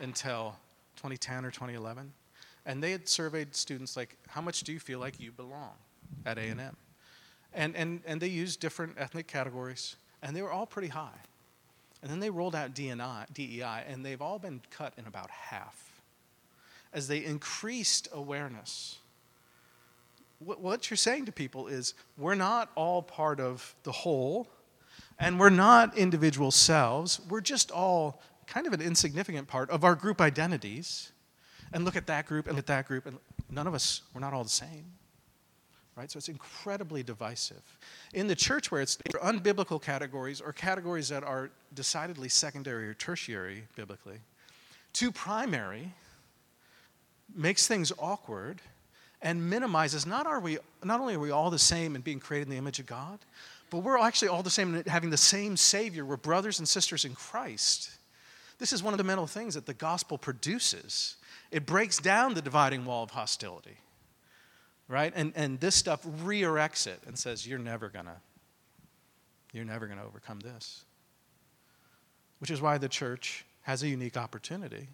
until 2010 or 2011, and they had surveyed students like, how much do you feel like you belong at A&M? And, and, and they used different ethnic categories, and they were all pretty high. And then they rolled out DNI, DEI, and they've all been cut in about half. As they increased awareness, what, what you're saying to people is we're not all part of the whole, and we're not individual selves. We're just all kind of an insignificant part of our group identities. And look at that group and at that group, and none of us, we're not all the same right? So it's incredibly divisive. In the church, where it's unbiblical categories or categories that are decidedly secondary or tertiary biblically, to primary makes things awkward and minimizes not, are we, not only are we all the same and being created in the image of God, but we're actually all the same and having the same Savior. We're brothers and sisters in Christ. This is one of the mental things that the gospel produces. It breaks down the dividing wall of hostility right? And, and this stuff re-erects it and says, you're never gonna, you're never gonna overcome this. Which is why the church has a unique opportunity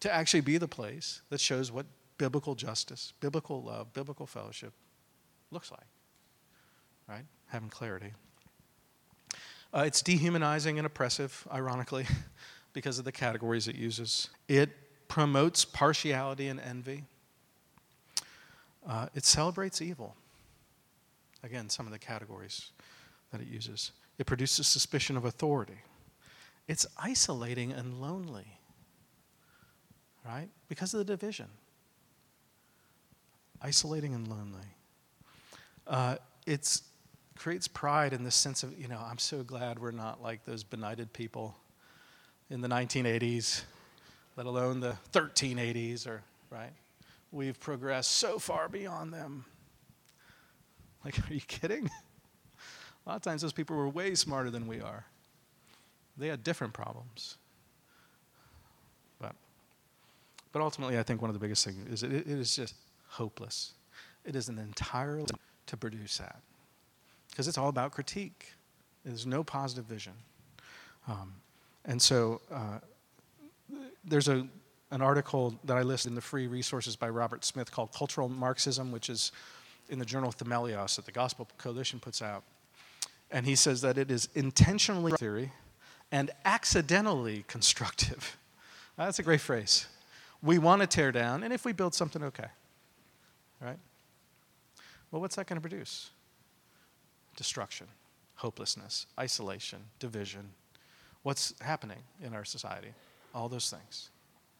to actually be the place that shows what biblical justice, biblical love, biblical fellowship looks like, right? Having clarity. Uh, it's dehumanizing and oppressive, ironically, because of the categories it uses. It promotes partiality and envy. Uh, it celebrates evil. Again, some of the categories that it uses. It produces suspicion of authority. It's isolating and lonely, right? Because of the division. Isolating and lonely. Uh, it creates pride in the sense of, you know, I'm so glad we're not like those benighted people in the 1980s, let alone the 1380s, or, right? we've progressed so far beyond them. Like, are you kidding? A lot of times those people were way smarter than we are. They had different problems. But, but ultimately, I think one of the biggest things is it, it is just hopeless. It is an entirely to produce that. Because it's all about critique. There's no positive vision. Um, and so uh, there's a an article that I listed in the free resources by Robert Smith called Cultural Marxism, which is in the journal Themelios that the Gospel Coalition puts out. And he says that it is intentionally theory and accidentally constructive. That's a great phrase. We want to tear down, and if we build something, okay. Right? Well, what's that going to produce? Destruction, hopelessness, isolation, division. What's happening in our society? All those things.